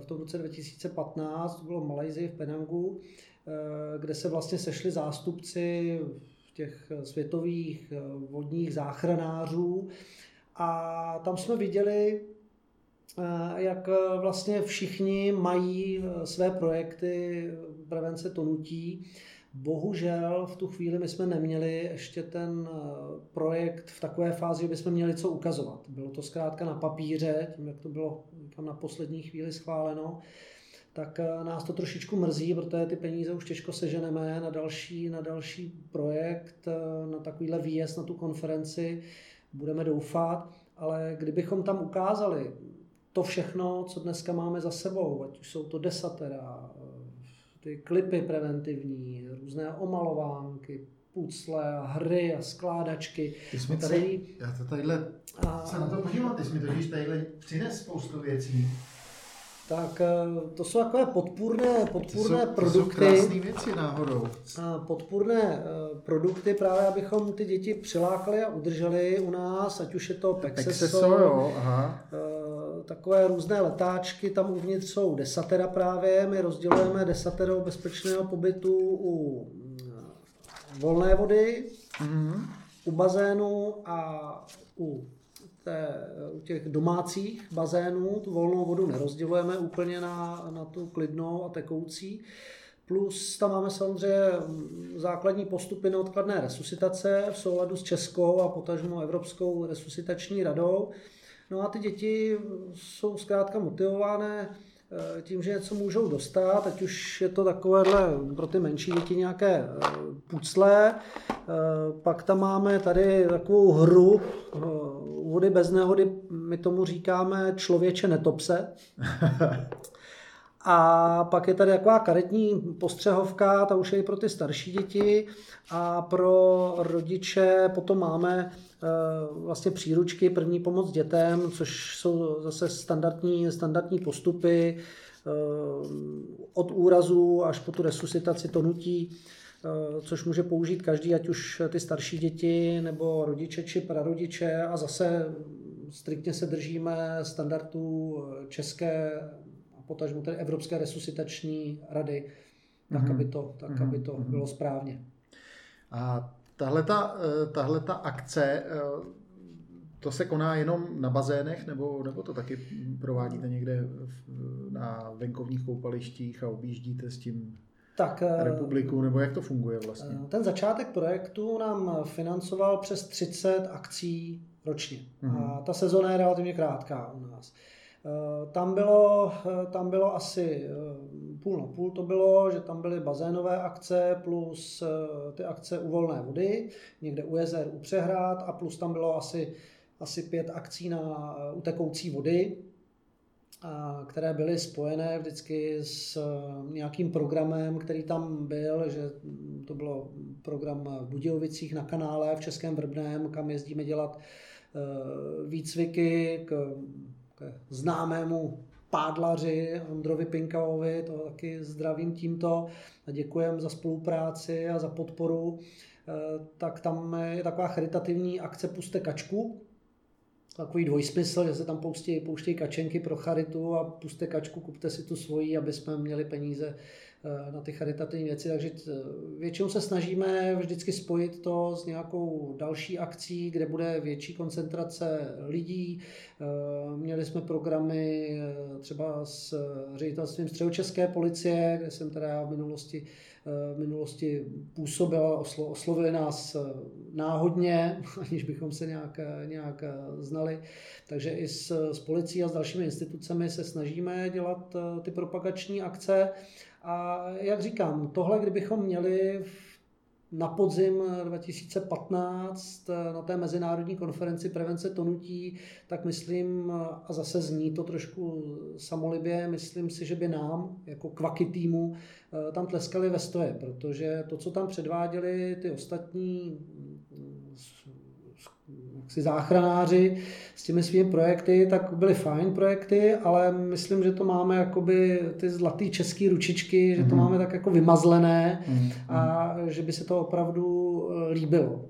v tom roce 2015, to bylo v Malajzii v Penangu, kde se vlastně sešli zástupci těch světových vodních záchranářů a tam jsme viděli, Eh, jak eh, vlastně všichni mají eh, své projekty prevence tonutí. Bohužel v tu chvíli my jsme neměli ještě ten projekt v takové fázi, že jsme měli co ukazovat. Bylo to zkrátka na papíře, tím jak to bylo říkám, na poslední chvíli schváleno, tak nás to trošičku mrzí, protože ty peníze už těžko seženeme na další, na další projekt, na takovýhle výjezd na tu konferenci. Budeme doufat, ale kdybychom tam ukázali to všechno, co dneska máme za sebou, ať už jsou to desatera, ty klipy preventivní, různé omalovánky, pucle, hry a skládačky. Ty jsi mi tady, já to tadyhle, a, se na to podívám, ty jsi mi totiž tadyhle přines spoustu věcí. Tak eh, to jsou takové podpůrné, podpůrné to jsou, produkty. To jsou věci náhodou. Podpůrné eh, produkty právě, abychom ty děti přilákali a udrželi u nás, ať už je to Pexeso, Pexeso jo, aha. Takové různé letáčky, tam uvnitř jsou desatera právě, my rozdělujeme desaterou bezpečného pobytu u volné vody, mm-hmm. u bazénu a u té, u těch domácích bazénů tu volnou vodu nerozdělujeme úplně na, na tu klidnou a tekoucí. Plus tam máme samozřejmě základní postupy neodkladné resuscitace v souladu s Českou a potažmo Evropskou resuscitační radou. No a ty děti jsou zkrátka motivované Eh, tím, že něco můžou dostat, ať už je to takovéhle pro ty menší děti nějaké eh, pucle, eh, pak tam máme tady takovou hru vody bez nehody, my tomu říkáme člověče netopse. A pak je tady taková karetní postřehovka, ta už je i pro ty starší děti a pro rodiče potom máme vlastně příručky první pomoc dětem, což jsou zase standardní, standardní postupy eh, od úrazu až po tu resuscitaci, tonutí, eh, což může použít každý, ať už ty starší děti nebo rodiče či prarodiče a zase striktně se držíme standardů české potažmo tedy Evropské resuscitační rady, tak, mm-hmm. aby to, tak mm-hmm. aby to mm-hmm. bylo správně. A tahle ta eh, akce, eh, to se koná jenom na bazénech, nebo, nebo to taky provádíte někde na venkovních koupalištích a objíždíte s tím tak, eh, republiku, nebo jak to funguje vlastně? Ten začátek projektu nám financoval přes 30 akcí ročně. Mm-hmm. A ta sezóna je relativně krátká u nás. Eh, tam bylo, eh, tam bylo asi eh, půl na půl to bylo, že tam byly bazénové akce plus ty akce u volné vody, někde u jezer, u přehrad a plus tam bylo asi, asi pět akcí na utekoucí vody. které byly spojené vždycky s nějakým programem, který tam byl, že to bylo program v Budějovicích na kanále v Českém Vrbném, kam jezdíme dělat výcviky k známému pádlaři Ondrovi Pinkavovi, to taky zdravím tímto a děkujem za spolupráci a za podporu. Eh, tak tam je taková charitativní akce Puste kačku, takový dvojsmysl, že se tam pouštějí, pouštějí kačenky pro charitu a puste kačku, kupte si tu svoji, aby jsme měli peníze Eh, na ty charitativní věci, takže eh, většinou se snažíme vždycky spojit to s nějakou další akcí, kde bude větší koncentrace lidí. Eh, měli jsme programy třeba s ředitelstvím středočeské policie, kde jsem teda v minulosti, v minulosti působil, oslo, oslovili nás náhodně, aniž bychom se nějak, nějak znali. Takže i s, s policií a s dalšími institucemi se snažíme dělat ty propagační akce. A jak říkám, tohle, kdybychom měli na podzim 2015 na té mezinárodní konferenci prevence tonutí, tak myslím, a zase zní to trošku samolibě, myslím si, že by nám, jako kvaky týmu, tam tleskali ve stoje, protože to, co tam předváděli ty ostatní jaksi záchranáři s těmi svými projekty, tak byly fajn projekty, ale myslím, že to máme jakoby ty zlatý české ručičky, že to mm-hmm. máme tak jako vymazlené mm-hmm. a že by se to opravdu eh, líbilo.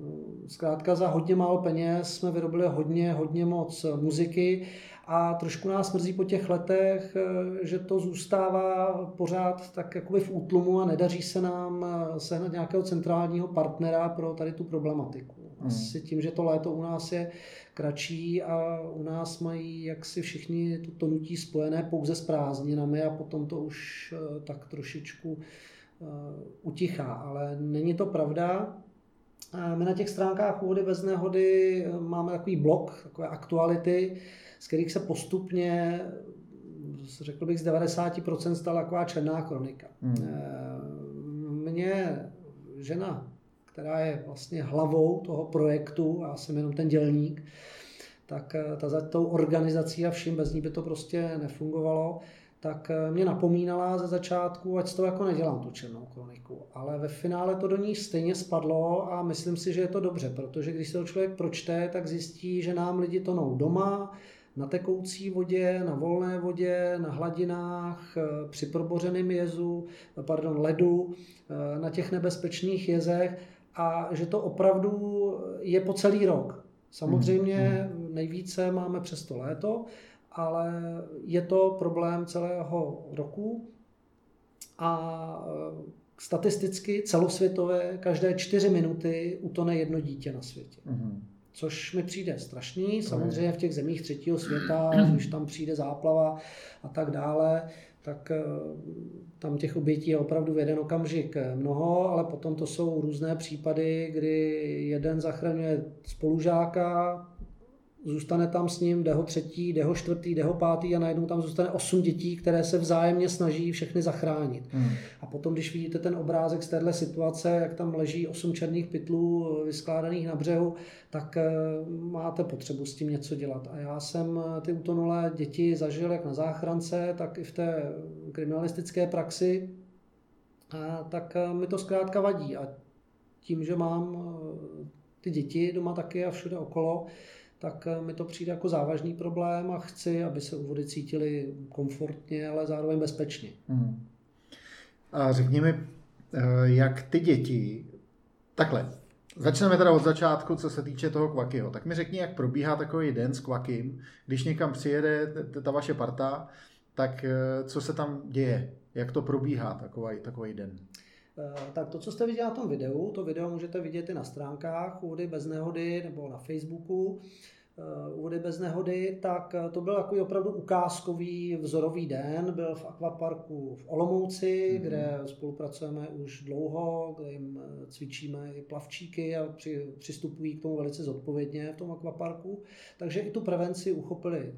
Zkrátka za hodně málo peněz jsme vyrobili hodně, hodně moc muziky a trošku nás mrzí po těch letech, eh, že to zůstává pořád tak jakoby v útlumu a nedaří se nám eh, sehnat nějakého centrálního partnera pro tady tu problematiku. Hmm. Asi tím, že to léto u nás je kratší a u nás mají jaksi všichni to tonutí spojené pouze s prázdninami a potom to už eh, tak trošičku utichá. Ale není to pravda. My na těch stránkách Úvody bez nehody máme takový blok, takové aktuality, z kterých se postupně, řekl bych, z 90% stala taková černá kronika. Hmm. Eh, Mě žena, která je vlastně hlavou toho projektu, já jsem jenom ten dělník, tak eh, ta za tou organizací a vším, bez ní by to prostě nefungovalo, tak eh, mě napomínala ze začátku, ať to jako nedělám tu černou kroniku. Ale ve finále to do ní stejně spadlo a myslím si, že je to dobře, protože když se to člověk pročte, tak zjistí, že nám lidi tonou doma, na tekoucí vodě, na volné vodě, na hladinách, eh, při probořeném jezu, pardon, ledu, na těch nebezpečných jezech a že to opravdu je po celý rok. Samozřejmě hmm. nejvíce máme přes to léto, ale je to problém celého roku a eh, statisticky celosvětové každé čtyři minuty utone jedno dítě na světě. Hmm což mi přijde strašný. Samozřejmě v těch zemích třetího světa, když tam přijde záplava a tak dále, tak eh, tam těch obětí je opravdu v jeden okamžik mnoho, ale potom to jsou různé případy, kdy jeden zachraňuje spolužáka, zůstane tam s ním, jde ho třetí, jde ho čtvrtý, jde ho pátý a najednou tam zůstane osm dětí, které se vzájemně snaží všechny zachránit. Hmm. A potom, když vidíte ten obrázek z téhle situace, jak tam leží osm černých pytlů vyskládaných na břehu, tak eh, máte potřebu s tím něco dělat. A já jsem eh, ty utonulé děti zažil jak na záchrance, tak i v té kriminalistické praxi, a tak eh, mi to zkrátka vadí. A tím, že mám ty děti doma taky a všude okolo, tak eh, mi to přijde jako závažný problém a chci, aby se u vody cítili komfortně, ale zároveň bezpečně. Hmm. A řekni mi, eh, jak ty děti, takhle, Začneme teda od začátku, co se týče toho kvakyho. Tak mi řekni, jak probíhá takový den s kvakym, když někam přijede ta vaše parta, tak eh, co se tam děje, jak to probíhá takový, takový den? Tak to, co jste viděli na tom videu, to video můžete vidět i na stránkách Úvody bez nehody nebo na Facebooku. Eh, Úvody bez nehody, tak eh, to byl takový opravdu ukázkový vzorový den. Byl v akvaparku v Olomouci, mm-hmm. kde spolupracujeme už dlouho, kde jim eh, cvičíme i plavčíky a při, přistupují k tomu velice zodpovědně v tom akvaparku. Takže i tu prevenci uchopili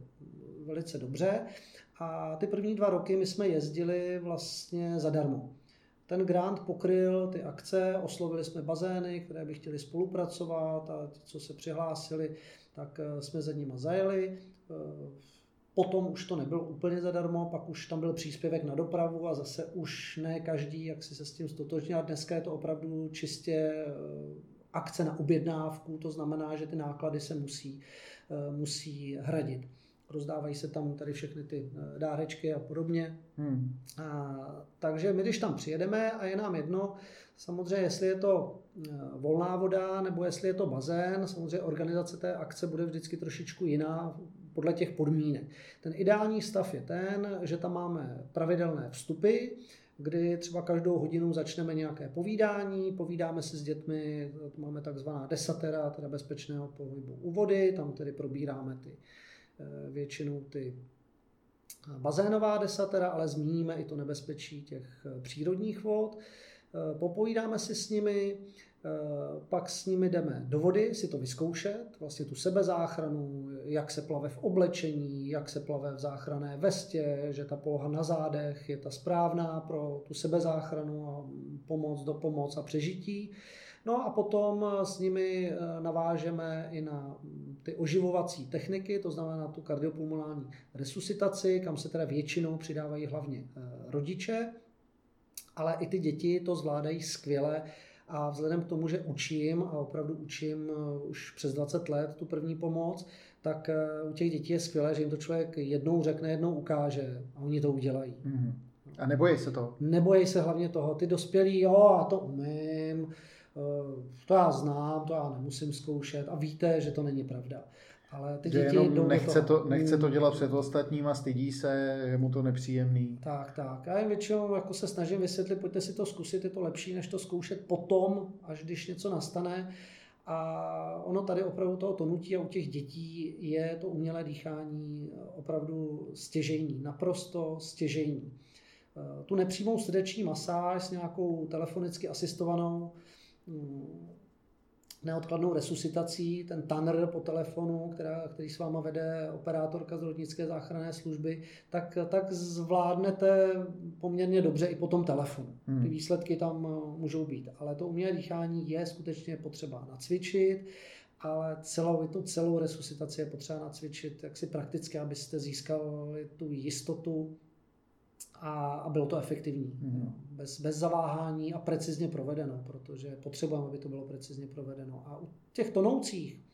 velice dobře. A ty první dva roky my jsme jezdili vlastně zadarmo. Ten grant pokryl ty akce, oslovili jsme bazény, které by chtěli spolupracovat a ti, co se přihlásili, tak eh, jsme za nimi zajeli. Eh, Potom už to nebylo úplně zadarmo, pak už tam byl příspěvek na dopravu a zase už ne každý, jak si se s tím stotožnil. Dneska je to opravdu čistě eh, akce na objednávku, to znamená, že ty náklady se musí, musí hradit. Rozdávají se tam tady všechny ty eh, dárečky a podobně. Hmm. A, takže my, když tam přijedeme a je nám jedno, samozřejmě, jestli je to volná voda nebo jestli je to bazén, samozřejmě organizace té akce bude vždycky trošičku jiná podle těch podmínek. Ten ideální stav je ten, že tam máme pravidelné vstupy, kdy třeba každou hodinu začneme nějaké povídání, povídáme si s dětmi, máme takzvaná desatera, teda bezpečného pohybu u vody, tam tedy probíráme ty eh, většinou ty bazénová desatera, ale zmíníme i to nebezpečí těch eh, přírodních vod. Eh, popovídáme si s nimi, Eh, pak s nimi jdeme do vody si to vyzkoušet, vlastně tu sebezáchranu, jak se plave v oblečení, jak se plave v záchranné vestě, že ta poloha na zádech je ta správná pro tu sebezáchranu a pomoc, do pomoc a přežití. No a potom s nimi eh, navážeme i na ty oživovací techniky, to znamená tu kardiopulmonální resuscitaci, kam se teda většinou přidávají hlavně eh, rodiče, ale i ty děti to zvládají skvěle a vzhledem k tomu, že učím a opravdu učím eh, už přes 20 let tu první pomoc, tak eh, u těch dětí je skvělé, že jim to člověk jednou řekne, jednou ukáže a oni to udělají. Mm-hmm. A nebojí se toho? Nebojí se hlavně toho. Ty dospělí, jo, a to umím, eh, to já znám, to já nemusím zkoušet a víte, že to není pravda. Ale ty děti jenom nechce to, nechce to dělat před ostatníma, stydí se, je mu to nepříjemný. Tak, tak. Já jim většinou jako se snažím vysvětlit, pojďte si to zkusit, je to lepší, než to zkoušet potom, až když něco nastane. A ono tady opravdu toho tonutí a u těch dětí je to umělé dýchání opravdu stěžejní, naprosto stěžejní. Tu nepřímou srdeční masáž s nějakou telefonicky asistovanou mm, neodkladnou resuscitací, ten tanner po telefonu, která, který s váma vede operátorka zdravotnické záchranné služby, tak, tak zvládnete poměrně dobře i po tom telefonu. Hmm. Ty výsledky tam eh, můžou být. Ale to umělé dýchání je skutečně potřeba nacvičit, ale celou, tu celou resuscitaci je potřeba nacvičit jak si prakticky, abyste získali tu jistotu a, a bylo to efektivní. Mm. Bez, bez zaváhání a precizně provedeno, protože potřebujeme, aby to bylo precizně provedeno. A u těch tonoucích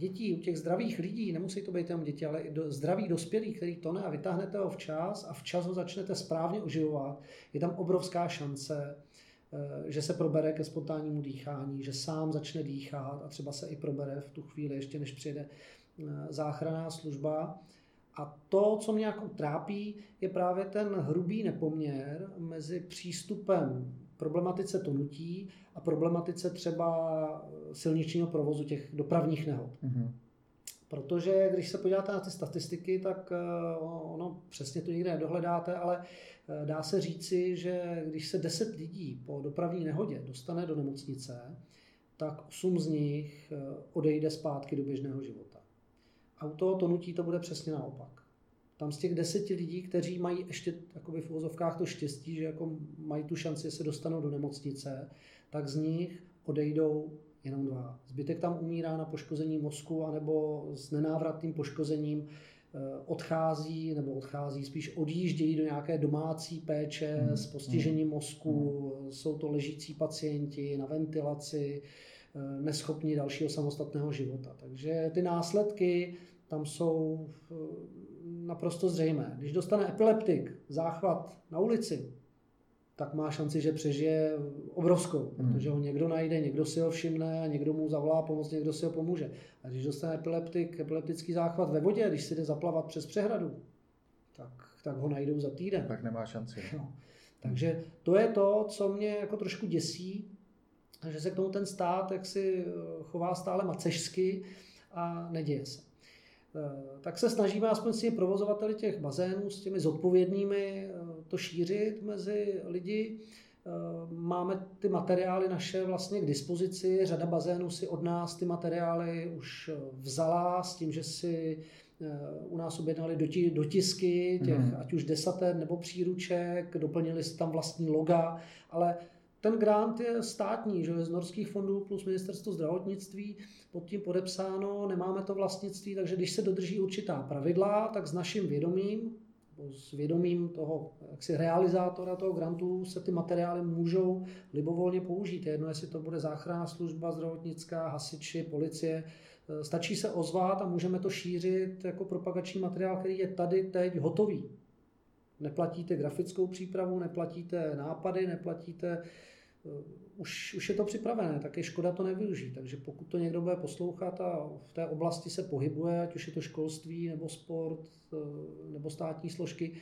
dětí, u těch zdravých lidí, nemusí to být jenom děti, ale i do, zdravých dospělých, který tone a vytáhnete ho včas a včas ho začnete správně oživovat, je tam obrovská šance, eh, že se probere ke spontánnímu dýchání, že sám začne dýchat a třeba se i probere v tu chvíli, ještě než přijde eh, záchranná služba. A to, co mě jako trápí, je právě ten hrubý nepoměr mezi přístupem problematice tonutí a problematice třeba silničního provozu těch dopravních nehod. Mm-hmm. Protože když se podíváte na ty statistiky, tak eh, ono přesně to nikde nedohledáte, ale eh, dá se říci, že když se 10 lidí po dopravní nehodě dostane do nemocnice, tak 8 z nich eh, odejde zpátky do běžného života. A u toho tonutí to bude přesně naopak. Tam z těch deseti lidí, kteří mají ještě jakoby v uvozovkách to štěstí, že jako mají tu šanci, že se dostanou do nemocnice, tak z nich odejdou jenom dva. Zbytek tam umírá na poškození mozku anebo s nenávratným poškozením eh, odchází, nebo odchází, spíš odjíždějí do nějaké domácí péče hmm. s postižením hmm. mozku, hmm. jsou to ležící pacienti na ventilaci, neschopní dalšího samostatného života. Takže ty následky tam jsou eh, naprosto zřejmé. Když dostane epileptik záchvat na ulici, tak má šanci, že přežije obrovskou, hmm. protože ho někdo najde, někdo si ho všimne, někdo mu zavolá pomoc, někdo si ho pomůže. A když dostane epileptik, epileptický záchvat ve vodě, když si jde zaplavat přes přehradu, tak, tak ho najdou za týden. Tak nemá šanci. No. Takže to je to, co mě jako trošku děsí, že se k tomu ten stát jak si eh, chová stále macežsky a neděje se. Eh, tak se snažíme aspoň s těmi provozovateli těch bazénů, s těmi zodpovědnými eh, to šířit mezi lidi. Máme ty materiály naše vlastně k dispozici, řada bazénů si od nás ty materiály už vzala s tím, že si u nás objednali dotisky těch, mm. ať už desater nebo příruček, doplnili si tam vlastní loga, ale ten grant je státní, že je z norských fondů plus ministerstvo zdravotnictví, pod tím podepsáno, nemáme to vlastnictví, takže když se dodrží určitá pravidla, tak s naším vědomím, s vědomím toho jaksi realizátora toho grantu se ty materiály můžou libovolně použít. Jedno, jestli to bude záchranná služba, zdravotnická, hasiči, policie. Stačí se ozvat a můžeme to šířit jako propagační materiál, který je tady teď hotový. Neplatíte grafickou přípravu, neplatíte nápady, neplatíte už, už je to připravené, tak je škoda to nevyužít. Takže pokud to někdo bude poslouchat a v té oblasti se pohybuje, ať už je to školství, nebo sport, eh, nebo státní složky,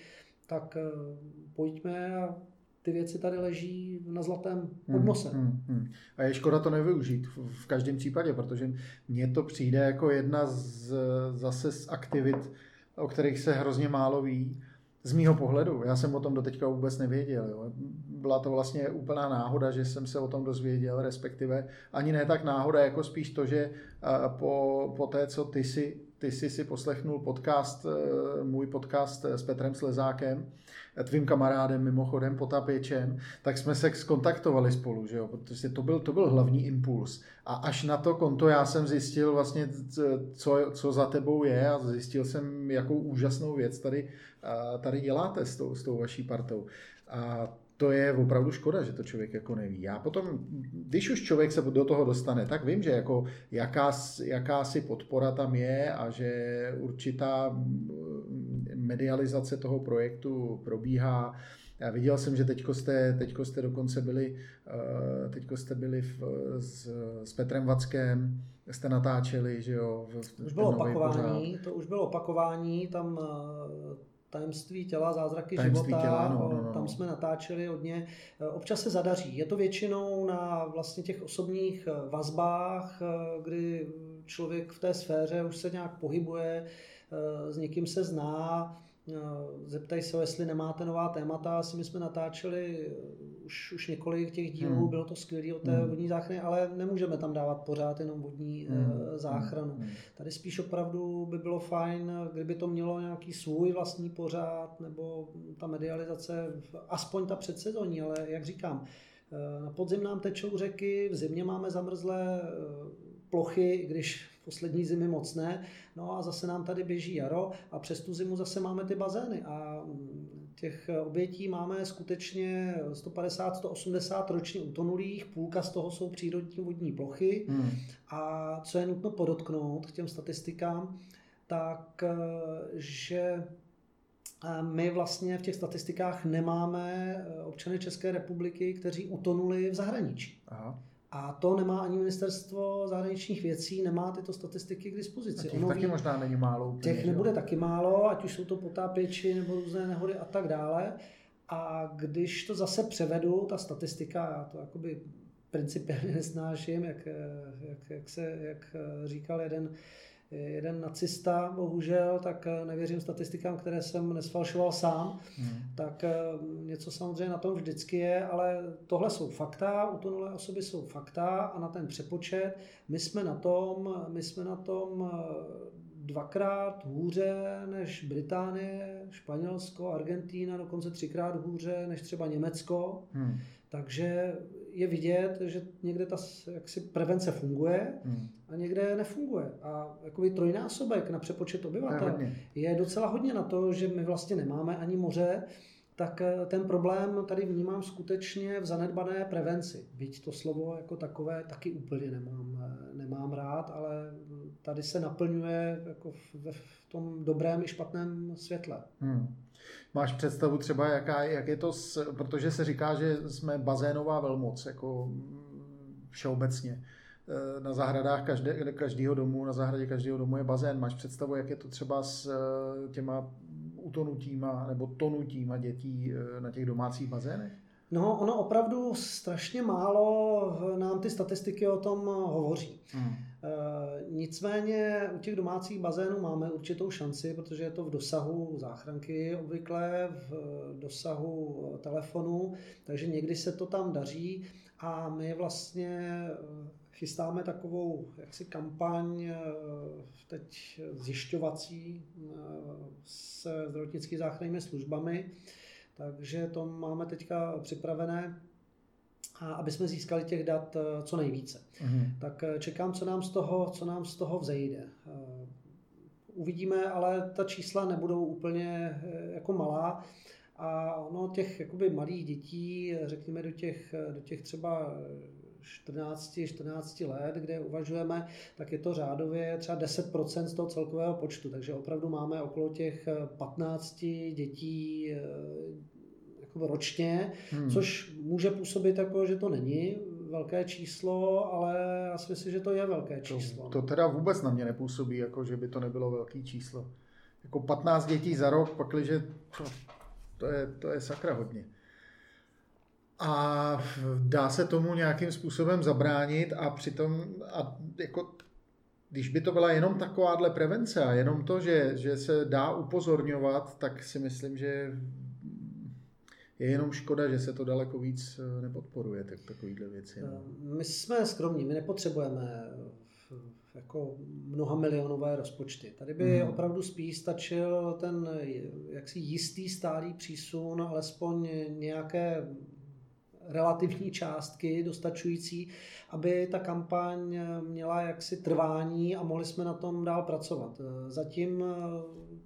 tak eh, pojďme a ty věci tady leží na zlatém podnose. Hmm, hmm, hmm. A je škoda to nevyužít v, v každém případě, protože mně to přijde jako jedna z, zase z aktivit, o kterých se hrozně málo ví z mýho pohledu, já jsem o tom doteďka vůbec nevěděl. Jo. Byla to vlastně úplná náhoda, že jsem se o tom dozvěděl, respektive ani ne tak náhoda, jako spíš to, že po, po té, co ty si ty jsi si poslechnul podcast, eh, můj podcast s Petrem Slezákem, eh, tvým kamarádem mimochodem, potapěčem, tak jsme se skontaktovali spolu, že jo? protože to byl, to byl hlavní impuls. A až na to konto já jsem zjistil vlastně, co, co za tebou je a zjistil jsem, jakou úžasnou věc tady, tady děláte s tou, s tou vaší partou. A to je opravdu škoda, že to člověk jako neví. Já potom, když už člověk se do toho dostane, tak vím, že jako jaká, jakási podpora tam je a že určitá mm, medializace toho projektu probíhá. Já viděl jsem, že teďko jste, teďko jste dokonce byli, eh, teďko jste byli v, s, s Petrem Vackem, jste natáčeli, že jo? V, už bylo opakování, pořád. to už bylo opakování, tam eh, Tajemství těla, zázraky Tajemství života, těla, no, no, no. tam jsme natáčeli hodně. Občas se zadaří. Je to většinou na vlastně těch osobních vazbách, kdy člověk v té sféře už se nějak pohybuje, s někým se zná, Zeptají se, jestli nemáte nová témata. Asi my jsme natáčeli už, už několik těch dílů, hmm. bylo to skvělé o té hmm. vodní záchraně, ale nemůžeme tam dávat pořád jenom vodní hmm. hmm. záchranu. Hmm. Tady spíš opravdu by bylo fajn, kdyby to mělo nějaký svůj vlastní pořád, nebo ta medializace, aspoň ta předsezónní, ale jak říkám, na podzim nám tečou řeky, v zimě máme zamrzlé plochy, když poslední zimy moc ne. No a zase nám tady běží jaro a přes tu zimu zase máme ty bazény a těch obětí máme skutečně 150-180 ročně utonulých, půlka z toho jsou přírodní vodní plochy hmm. a co je nutno podotknout k těm statistikám, tak že my vlastně v těch statistikách nemáme občany České republiky, kteří utonuli v zahraničí. Aha. A to nemá ani ministerstvo zahraničních věcí, nemá tyto statistiky k dispozici. A těch ono taky ví, možná není málo. Úplně, těch nebude taky málo, ať už jsou to potápěči nebo různé nehody a tak dále. A když to zase převedu, ta statistika, já to jakoby principiálně nesnáším, jak, jak, jak, se, jak říkal jeden jeden nacista, bohužel, tak eh, nevěřím statistikám, které jsem nesfalšoval sám, hmm. tak eh, něco samozřejmě na tom vždycky je, ale tohle jsou fakta, utonulé osoby jsou fakta a na ten přepočet my jsme na tom, my jsme na tom eh, dvakrát hůře než Británie, Španělsko, Argentína, dokonce třikrát hůře než třeba Německo. Hmm. Takže je vidět, že někde ta jaksi prevence funguje hmm. a někde nefunguje. A jakoby trojnásobek na přepočet obyvatel je docela hodně na to, že my vlastně nemáme ani moře, tak eh, ten problém tady vnímám skutečně v zanedbané prevenci. Byť to slovo jako takové taky úplně nemám, eh, nemám rád, ale tady se naplňuje jako v, v tom dobrém i špatném světle. Hmm. Máš představu třeba, jaká, jak je to, s, protože se říká, že jsme bazénová velmoc, jako všeobecně. Eh, na zahradách každé, každého domu, na zahradě každého domu je bazén. Máš představu, jak je to třeba s těma utonutíma nebo tonutíma dětí eh, na těch domácích bazénech? No, ono opravdu strašně málo nám ty statistiky o tom hovoří. Hmm. E, nicméně u těch domácích bazénů máme určitou šanci, protože je to v dosahu záchranky obvykle, v dosahu telefonu, takže někdy se to tam daří. A my vlastně chystáme takovou jaksi kampaň eh, teď zjišťovací eh, se zdravotnickými záchrannými službami, takže to máme teďka připravené a aby jsme získali těch dat co nejvíce. Mm-hmm. Tak čekám, co nám z toho, co nám z toho vzejde. Uvidíme, ale ta čísla nebudou úplně jako malá. A ono těch jakoby malých dětí, řekněme do těch, do těch třeba 14, 14 let, kde uvažujeme, tak je to řádově třeba 10% z toho celkového počtu. Takže opravdu máme okolo těch 15 dětí eh, ročně, hmm. což může působit jako, že to není velké číslo, ale já si myslím, že to je velké číslo. To, to teda vůbec na mě nepůsobí, jako že by to nebylo velké číslo. Jako 15 dětí za rok, pakliže to je, to je sakra hodně. A dá se tomu nějakým způsobem zabránit a přitom, a jako, když by to byla jenom takováhle prevence a jenom to, že, že se dá upozorňovat, tak si myslím, že je jenom škoda, že se to daleko víc nepodporuje, tak takovýhle věci. No. My jsme skromní, my nepotřebujeme jako mnoha milionové rozpočty. Tady by hmm. opravdu spíš stačil ten jaksi jistý stálý přísun, alespoň nějaké relativní částky dostačující, aby ta kampaň měla jaksi trvání a mohli jsme na tom dál pracovat. Zatím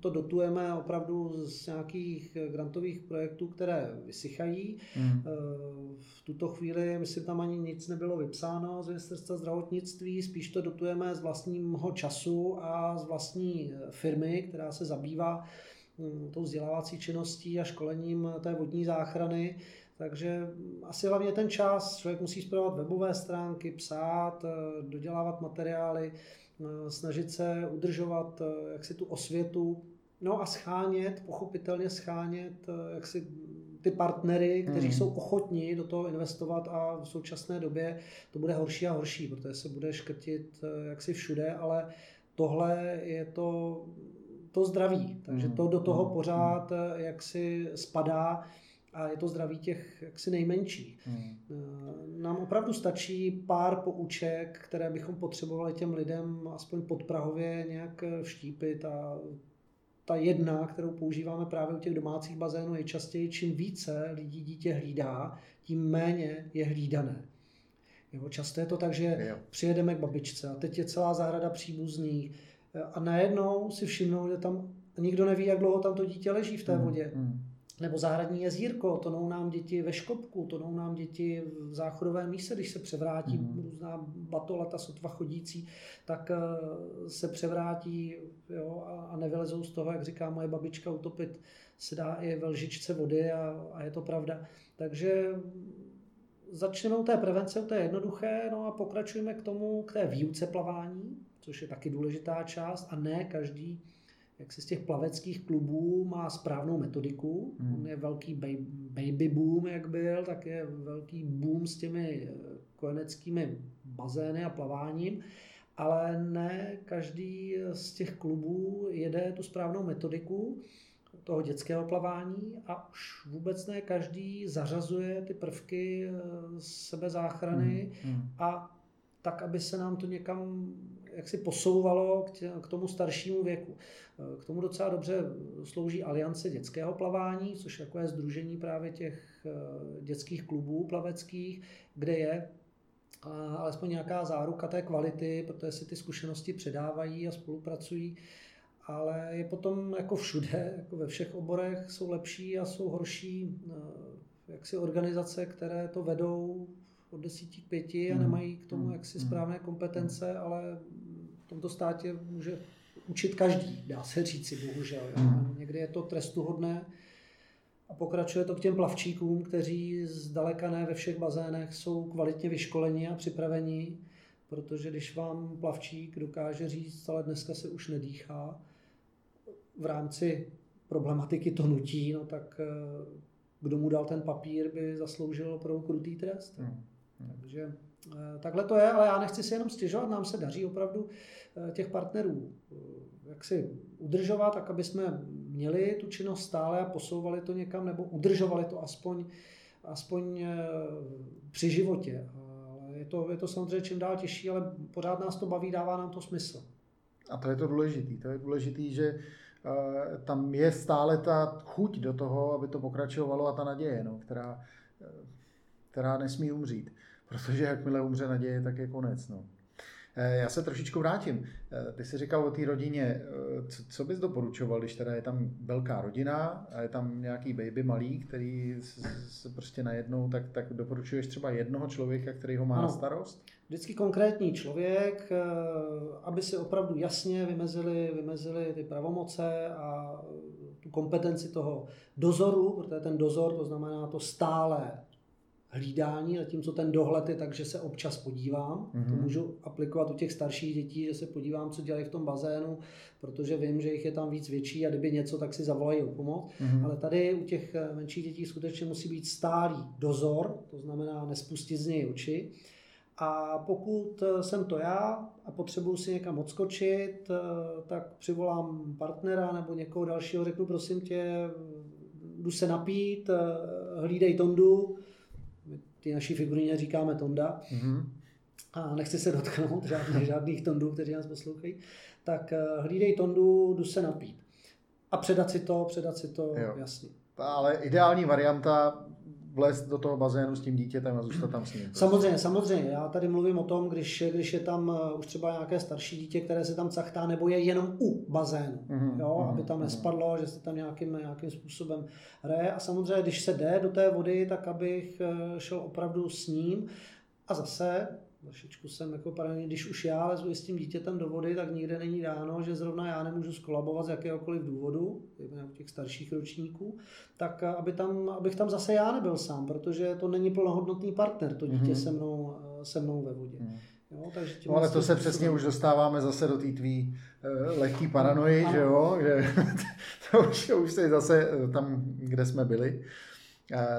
to dotujeme opravdu z nějakých grantových projektů, které vysychají. Mm. V tuto chvíli, myslím, tam ani nic nebylo vypsáno z ministerstva zdravotnictví, spíš to dotujeme z vlastního času a z vlastní firmy, která se zabývá hm, tou vzdělávací činností a školením té vodní záchrany. Takže asi hlavně ten čas, člověk musí zpravovat webové stránky, psát, eh, dodělávat materiály, eh, snažit se udržovat eh, jaksi tu osvětu, no a schánět, pochopitelně schánět jaksi ty partnery, kteří hmm. jsou ochotní do toho investovat a v současné době to bude horší a horší, protože se bude škrtit jaksi všude, ale tohle je to, to zdraví, takže hmm. to do toho hmm. pořád jaksi spadá a je to zdraví těch jaksi nejmenších. Hmm. Eh, nám opravdu stačí pár pouček, které bychom potřebovali těm lidem aspoň podprahově nějak eh, vštípit a ta jedna, kterou používáme právě u těch domácích bazénů, je častěji, čím více lidí dítě hlídá, tím méně je hlídané. Jo, často je to tak, že jo. přijedeme k babičce a teď je celá zahrada příbuzných eh, a najednou si všimnou, že tam nikdo neví, jak dlouho tam to dítě leží v té hmm. vodě. Hmm nebo zahradní jezírko, tonou nám děti ve Škopku, tonou nám děti v záchodovém míse, když se převrátí mm. různá batolata sotva chodící, tak eh, se převrátí jo, a nevylezou z toho, jak říká moje babička, utopit se dá i ve lžičce vody a, a je to pravda. Takže začneme u té prevence, to je jednoduché, no a pokračujeme k tomu, k té výuce plavání, což je taky důležitá část a ne každý jak se z těch plaveckých klubů má správnou metodiku. Hmm. On je velký baby boom, jak byl, tak je velký boom s těmi eh, kojeneckými bazény a plaváním, ale ne každý z těch klubů jede tu správnou metodiku toho dětského plavání a už vůbec ne každý zařazuje ty prvky eh, sebezáchrany hmm. Hmm. a tak, aby se nám to někam jak si posouvalo k, tě, k tomu staršímu věku. K tomu docela dobře slouží Aliance dětského plavání, což jako je združení právě těch eh, dětských klubů plaveckých, kde je alespoň nějaká záruka té kvality, protože si ty zkušenosti předávají a spolupracují ale je potom jako všude, jako ve všech oborech jsou lepší a jsou horší eh, jaksi organizace, které to vedou od desíti k pěti a hmm. nemají k tomu hmm. jaksi hmm. správné kompetence, ale tomto státě může učit každý, dá se říci, bohužel. Jo. Někdy je to trestuhodné a pokračuje to k těm plavčíkům, kteří zdaleka ne ve všech bazénech jsou kvalitně vyškoleni a připraveni, protože když vám plavčík dokáže říct, ale dneska se už nedýchá, v rámci problematiky tonutí, no tak eh, kdo mu dal ten papír, by zasloužil opravdu krutý trest. Hmm. Takže eh, takhle to je, ale já nechci si jenom stěžovat, nám se daří opravdu eh, těch partnerů eh, jak si udržovat, tak aby jsme měli tu činnost stále a posouvali to někam, nebo udržovali to aspoň, aspoň při životě. Je to, je to samozřejmě čím dál těžší, ale pořád nás to baví, dává nám to smysl. A to je to důležité. To je důležité, že tam je stále ta chuť do toho, aby to pokračovalo a ta naděje, no, která která nesmí umřít, protože jakmile umře naděje, tak je konec. No. Eh, já se trošičku vrátím. Eh, ty jsi říkal o té rodině, eh, co, co bys doporučoval, když teda je tam velká rodina a je tam nějaký baby malý, který se prostě najednou, tak, tak doporučuješ třeba jednoho člověka, který ho má ano. na starost? Vždycky konkrétní člověk, aby si opravdu jasně vymezili, vymezili ty pravomoce a tu kompetenci toho dozoru, protože ten dozor, to znamená to stále hlídání, zatímco ten dohled je tak, že se občas podívám. Mm-hmm. To můžu aplikovat u těch starších dětí, že se podívám, co dělají v tom bazénu, protože vím, že jich je tam víc větší a kdyby něco, tak si zavolají o pomoc. Mm-hmm. Ale tady u těch eh, menších dětí skutečně musí být stálý dozor, to znamená nespustit z něj oči. A pokud eh, jsem to já a potřebuji si někam odskočit, eh, tak přivolám partnera nebo někoho dalšího, řeknu prosím tě, jdu se napít, hlídej Tondu, ty naší figuríně říkáme Tonda, mm-hmm. a nechci se dotknout žádných, žádných Tondů, kteří nás poslouchají, tak eh, hlídej Tondu, jdu se napít. A předat si to, předat si to, jo. jasně. Ale ideální varianta vlézt do toho bazénu s tím dítětem a zůstat tam s ním. Samozřejmě, samozřejmě. Já tady mluvím o tom, když, když je tam eh, už třeba nějaké starší dítě, které se tam cachtá, nebo je jenom u bazénu, mm-hmm. jo, mm-hmm. aby tam mhm. nespadlo, že se tam nějakým, nějakým způsobem hraje. A samozřejmě, když se jde do té vody, tak abych eh, šel opravdu s ním. A zase trošičku jsem jako paralelně, když už já lezu s tím dítětem do vody, tak nikde není dáno, že zrovna já nemůžu skolabovat z jakéhokoliv důvodu, u těch starších ročníků, tak aby tam, abych tam zase já nebyl sám, protože to není plnohodnotný partner, to dítě mm-hmm. se, mnou, se mnou ve vodě. Mm. Jo, takže no, ale to se přesně už dostáváme zase do té tvý uh, lehký paranoji, že jo, že to už, už jsi zase tam, kde jsme byli.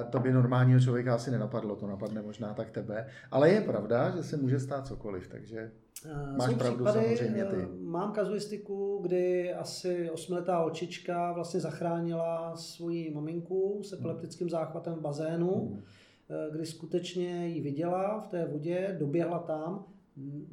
To by normálního člověka asi nenapadlo, to napadne možná tak tebe. Ale je pravda, že se může stát cokoliv, takže eh, máš Jsou pravdu případy, samozřejmě ty. Eh, mám kazuistiku, kdy asi osmiletá očička vlastně zachránila svoji maminku s epileptickým záchvatem v bazénu, hmm. Eh, kdy skutečně ji viděla v té vodě, doběhla tam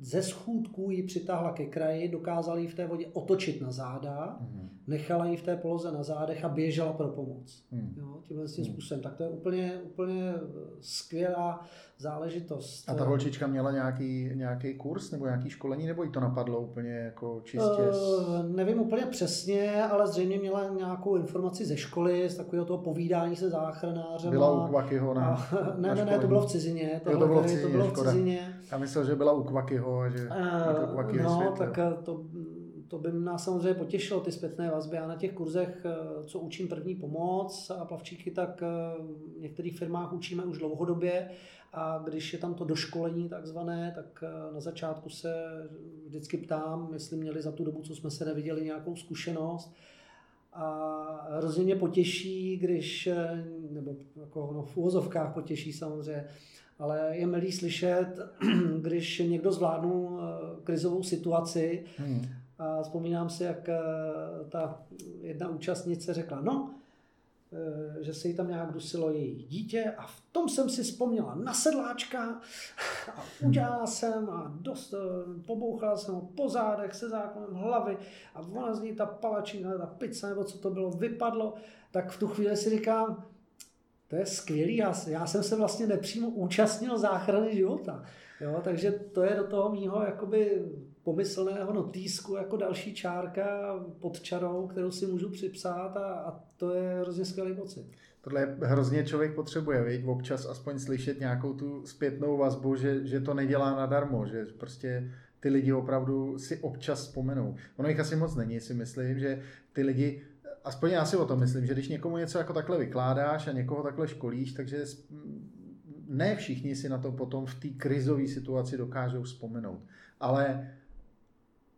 ze schůdků ji přitáhla ke kraji, dokázala ji v té vodě otočit na záda, mm. nechala ji v té poloze na zádech a běžela pro pomoc. Mm. Jo, tímhle tím mm. způsobem. Tak to je úplně, úplně skvělá záležitost. A ta holčička měla nějaký, nějaký kurz nebo nějaký školení, nebo jí to napadlo úplně jako čistě? Uh, nevím úplně přesně, ale zřejmě měla nějakou informaci ze školy, z takového toho povídání se záchranářem. Byla u Kvakyho na, a, ne, na ne, ne, to bylo v cizině. to, bylo v cizině, to bylo v cizině. Já myslel, že byla u Kvakyho a že uh, Kvaky No, tak eh, to, to by nás samozřejmě potěšilo, ty zpětné vazby. Já na těch kurzech, eh, co učím první pomoc a plavčíky, tak v některých firmách učíme už dlouhodobě a když je tam to doškolení takzvané, tak na začátku se vždycky ptám, jestli měli za tu dobu, co jsme se neviděli, nějakou zkušenost. A hrozně mě potěší, když, nebo jako no, v úvozovkách potěší samozřejmě, ale je milý slyšet, když někdo zvládnul eh, krizovou situaci. Hmm. A vzpomínám si, jak eh, ta jedna účastnice řekla, no, eh, že se jí tam nějak dusilo její dítě a v tom jsem si vzpomněla na sedláčka a udělala jsem a dost, pobouchala jsem ho po zádech se zákonem hlavy a ona z ní ta palačina, ta pizza nebo co to bylo, vypadlo, tak v tu chvíli si říkám, to je skvělý, já, já jsem se vlastně nepřímo účastnil záchrany života. Jo, takže to je do toho mýho jakoby pomyslného notýsku jako další čárka pod čarou, kterou si můžu připsat a, a to je hrozně skvělý pocit. Tohle hrozně člověk potřebuje, viď? občas aspoň slyšet nějakou tu zpětnou vazbu, že, že to nedělá nadarmo, že prostě ty lidi opravdu si občas vzpomenou. Ono jich asi moc není, si myslím, že ty lidi aspoň já si o tom myslím, že když někomu něco jako takhle vykládáš a někoho takhle školíš, takže ne všichni si na to potom v té krizové situaci dokážou vzpomenout. Ale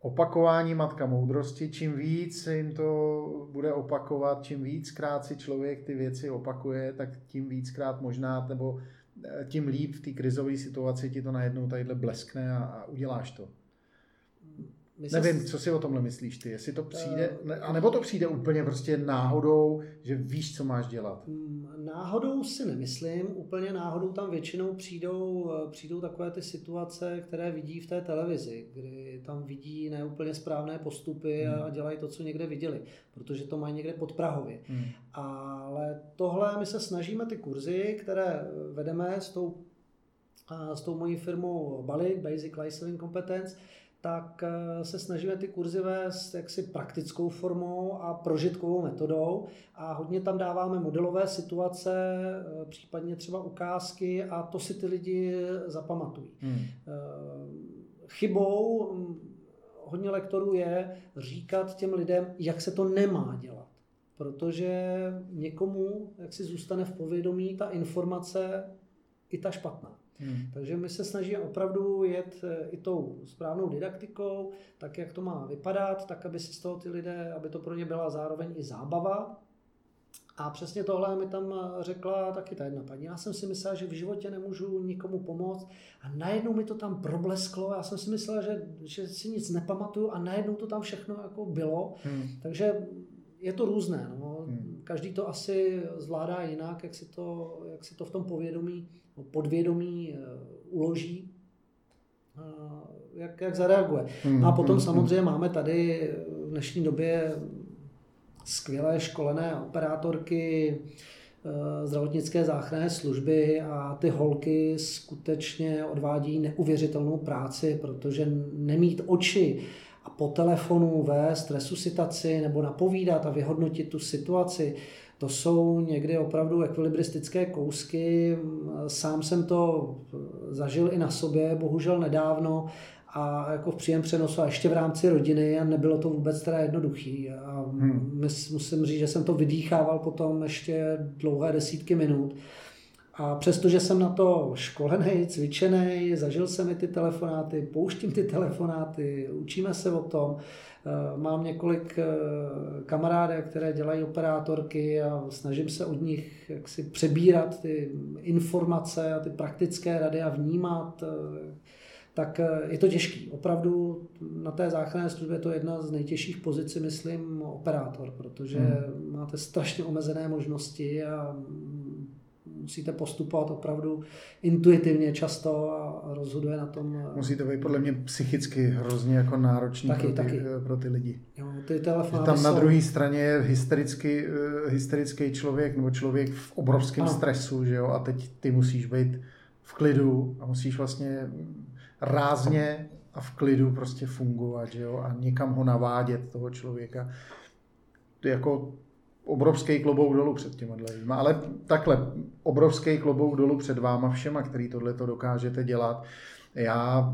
opakování matka moudrosti, čím víc jim to bude opakovat, čím víckrát si člověk ty věci opakuje, tak tím víckrát možná, nebo eh, tím líp v té krizové situaci ti to najednou tadyhle bleskne a, a uděláš to my Nevím, co si o tomhle myslíš ty, jestli to přijde, uh, ne, anebo to přijde úplně prostě náhodou, že víš, co máš dělat. Mm, náhodou si nemyslím, úplně náhodou tam většinou přijdou, eh, přijdou takové ty situace, které vidí v té televizi, kdy tam vidí neúplně správné postupy hmm. a dělají to, co někde viděli, protože to mají někde pod Prahově. Hmm. Ale tohle my se snažíme ty kurzy, které vedeme s tou, s tou mojí firmou Bali, Basic Life Saving Competence, tak eh, se snažíme ty kurzy vést jaksi praktickou formou a prožitkovou metodou a hodně tam dáváme modelové situace, eh, případně třeba ukázky a to si ty lidi zapamatují. Hmm. Eh, chybou hm, hodně lektorů je říkat těm lidem, jak se to nemá dělat. Protože někomu, jak si zůstane v povědomí, ta informace i ta špatná. Hmm. Takže my se snažíme opravdu jet eh, i tou správnou didaktikou, tak jak to má vypadat, tak aby si z toho ty lidé, aby to pro ně byla zároveň i zábava. A přesně tohle mi tam eh, řekla taky ta jedna paní. Já jsem si myslela, že v životě nemůžu nikomu pomoct a najednou mi to tam problesklo. Já jsem si myslela, že, že si nic nepamatuju a najednou to tam všechno jako bylo. Hmm. Takže je to různé. No. Hmm. Každý to asi zvládá jinak, jak si to, jak si to v tom povědomí, podvědomí uh, uloží, uh, jak, jak zareaguje. Hmm. No a potom hmm. samozřejmě máme tady v dnešní době skvělé školené operátorky, eh, zdravotnické záchranné služby a ty holky skutečně odvádí neuvěřitelnou práci, protože nemít oči a po telefonu vést resuscitaci nebo napovídat a vyhodnotit tu situaci, to jsou někdy opravdu ekvilibristické kousky. Sám jsem to zažil i na sobě, bohužel nedávno, a jako v příjem přenosu a ještě v rámci rodiny a nebylo to vůbec teda jednoduchý. A hmm. musím říct, že jsem to vydýchával potom ještě dlouhé desítky minut. A přestože jsem na to školený, cvičený, zažil jsem i ty telefonáty, pouštím ty telefonáty, učíme se o tom, eh, mám několik eh, kamarádek, které dělají operátorky a snažím se od nich jaksi přebírat ty informace a ty praktické rady a vnímat, eh, tak je to těžký. Opravdu na té záchranné službě je to jedna z nejtěžších pozic, myslím, operátor, protože hmm. máte strašně omezené možnosti a musíte postupovat opravdu intuitivně často a rozhoduje na tom. Eh, Musí to být podle mě psychicky hrozně jako náročný taky, pro, ty, taky. Eh, pro ty lidi. Jo, ty telefony tam jsou... na druhé straně je hysterický, eh, hysterický člověk nebo člověk v obrovském ano. stresu, že jo, a teď ty musíš být v klidu a musíš vlastně rázně a v klidu prostě fungovat, že jo, a někam ho navádět toho člověka. To jako obrovský klobouk dolů před těma lidma, ale takhle, obrovský klobouk dolů před váma všema, který tohle to dokážete dělat. Já,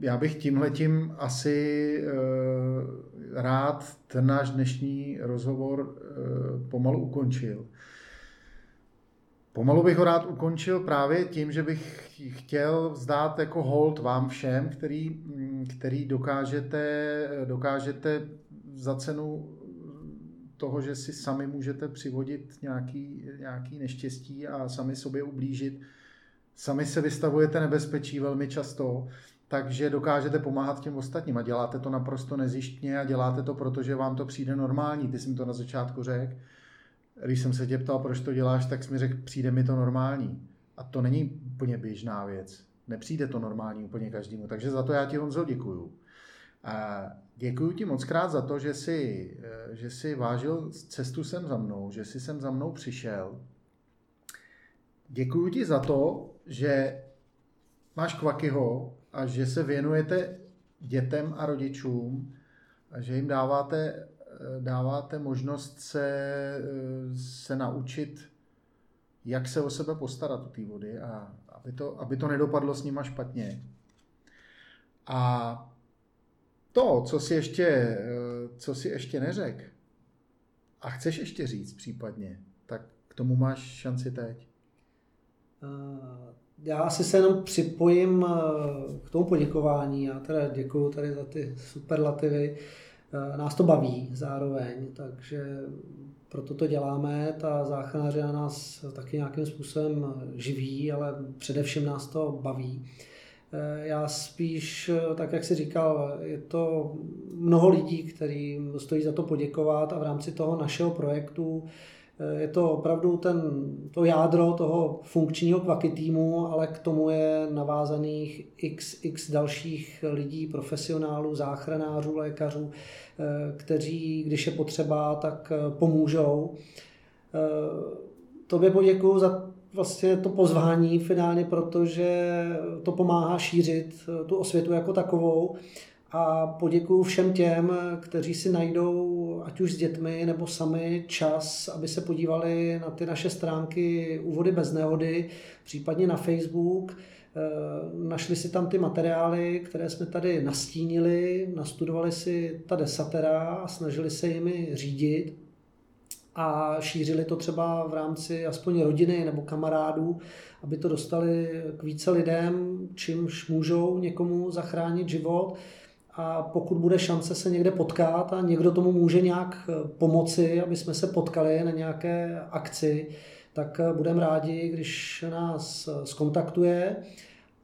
já bych tímhletím asi e, rád ten náš dnešní rozhovor e, pomalu ukončil. Pomalu bych ho rád ukončil právě tím, že bych chtěl vzdát jako hold vám všem, který, který dokážete, dokážete za cenu toho, že si sami můžete přivodit nějaký, nějaký neštěstí a sami sobě ublížit. Sami se vystavujete nebezpečí velmi často, takže dokážete pomáhat těm ostatním a děláte to naprosto nezištně a děláte to, protože vám to přijde normální. Ty jsi mi to na začátku řekl. Když jsem se tě ptal, proč to děláš, tak jsi mi řekl, přijde mi to normální. A to není úplně běžná věc. Nepřijde to normální úplně každému. Takže za to já ti Honzo děkuju. Děkuji ti moc krát za to, že jsi, eh, že jsi vážil cestu sem za mnou, že jsi sem za mnou přišel. Děkuji ti za to, že máš kvakyho a že se věnujete dětem a rodičům a že jim dáváte, eh, dáváte možnost se, eh, se naučit, jak se o sebe postarat u té vody a aby to, aby to nedopadlo s nima špatně. A to, co si ještě, eh, co si ještě neřek a chceš ještě říct případně, tak k tomu máš šanci teď. Eh, já asi se jenom připojím eh, k tomu poděkování. Já teda děkuji tady za ty superlativy. Nás to baví zároveň, takže proto to děláme. Ta záchranářina nás taky nějakým způsobem živí, ale především nás to baví. Já spíš, tak jak si říkal, je to mnoho lidí, kteří stojí za to poděkovat a v rámci toho našeho projektu je to opravdu ten, to jádro toho funkčního kvaky týmu, ale k tomu je navázaných x, x dalších lidí, profesionálů, záchranářů, lékařů, kteří, když je potřeba, tak pomůžou. Tobě poděkuji za vlastně to pozvání finálně, protože to pomáhá šířit tu osvětu jako takovou. A poděkuji všem těm, kteří si najdou, ať už s dětmi nebo sami, čas, aby se podívali na ty naše stránky Úvody bez nehody, případně na Facebook. Našli si tam ty materiály, které jsme tady nastínili, nastudovali si ta desatera a snažili se jimi řídit a šířili to třeba v rámci aspoň rodiny nebo kamarádů, aby to dostali k více lidem, čímž můžou někomu zachránit život. A pokud bude šance se někde potkat a někdo tomu může nějak eh, pomoci, aby jsme se potkali na nějaké akci, tak eh, budeme rádi, když nás eh, skontaktuje.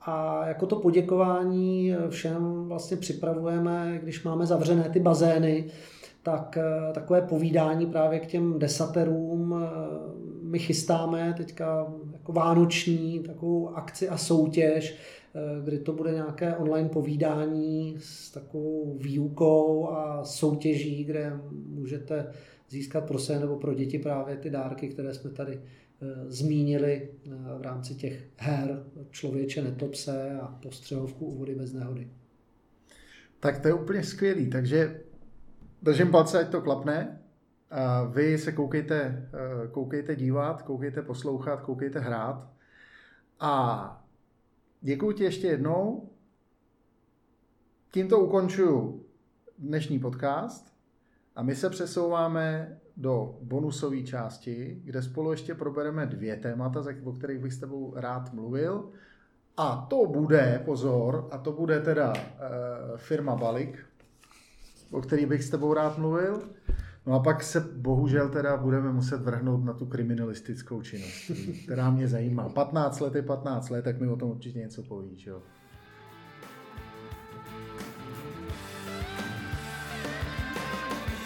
A jako to poděkování všem vlastně připravujeme, když máme zavřené ty bazény, tak eh, takové povídání právě k těm desaterům eh, my chystáme teďka jako vánoční takovou akci a soutěž, eh, kdy to bude nějaké online povídání s takovou výukou a soutěží, kde můžete získat pro se nebo pro děti právě ty dárky, které jsme tady zmínili v rámci těch her Člověče netopse a postřehovku u vody bez nehody. Tak to je úplně skvělý. Takže Držím palce, ať to klapne. A vy se koukejte, eh, koukejte dívat, koukejte poslouchat, koukejte hrát. A děkuji ti ještě jednou. Tímto ukončuju dnešní podcast a my se přesouváme do bonusové části, kde spolu ještě probereme dvě témata, o kterých bych s tebou rád mluvil. A to bude, pozor, a to bude teda e, firma Balik, o který bych s tebou rád mluvil. No a pak se bohužel teda budeme muset vrhnout na tu kriminalistickou činnost, která mě zajímá. 15 let je 15 let, tak mi o tom určitě něco povíš, jo.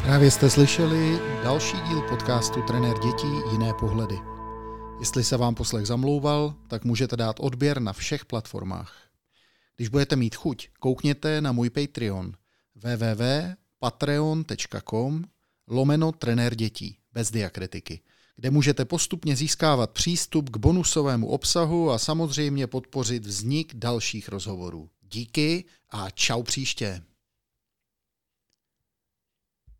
Právě jste slyšeli další díl podcastu Trenér dětí jiné pohledy. Jestli se vám poslech zamlouval, tak můžete dát odběr na všech platformách. Když budete mít chuť, koukněte na můj Patreon – www.patreon.com lomeno trenér dětí bez diakritiky, kde můžete postupně získávat přístup k bonusovému obsahu a samozřejmě podpořit vznik dalších rozhovorů. Díky a čau příště.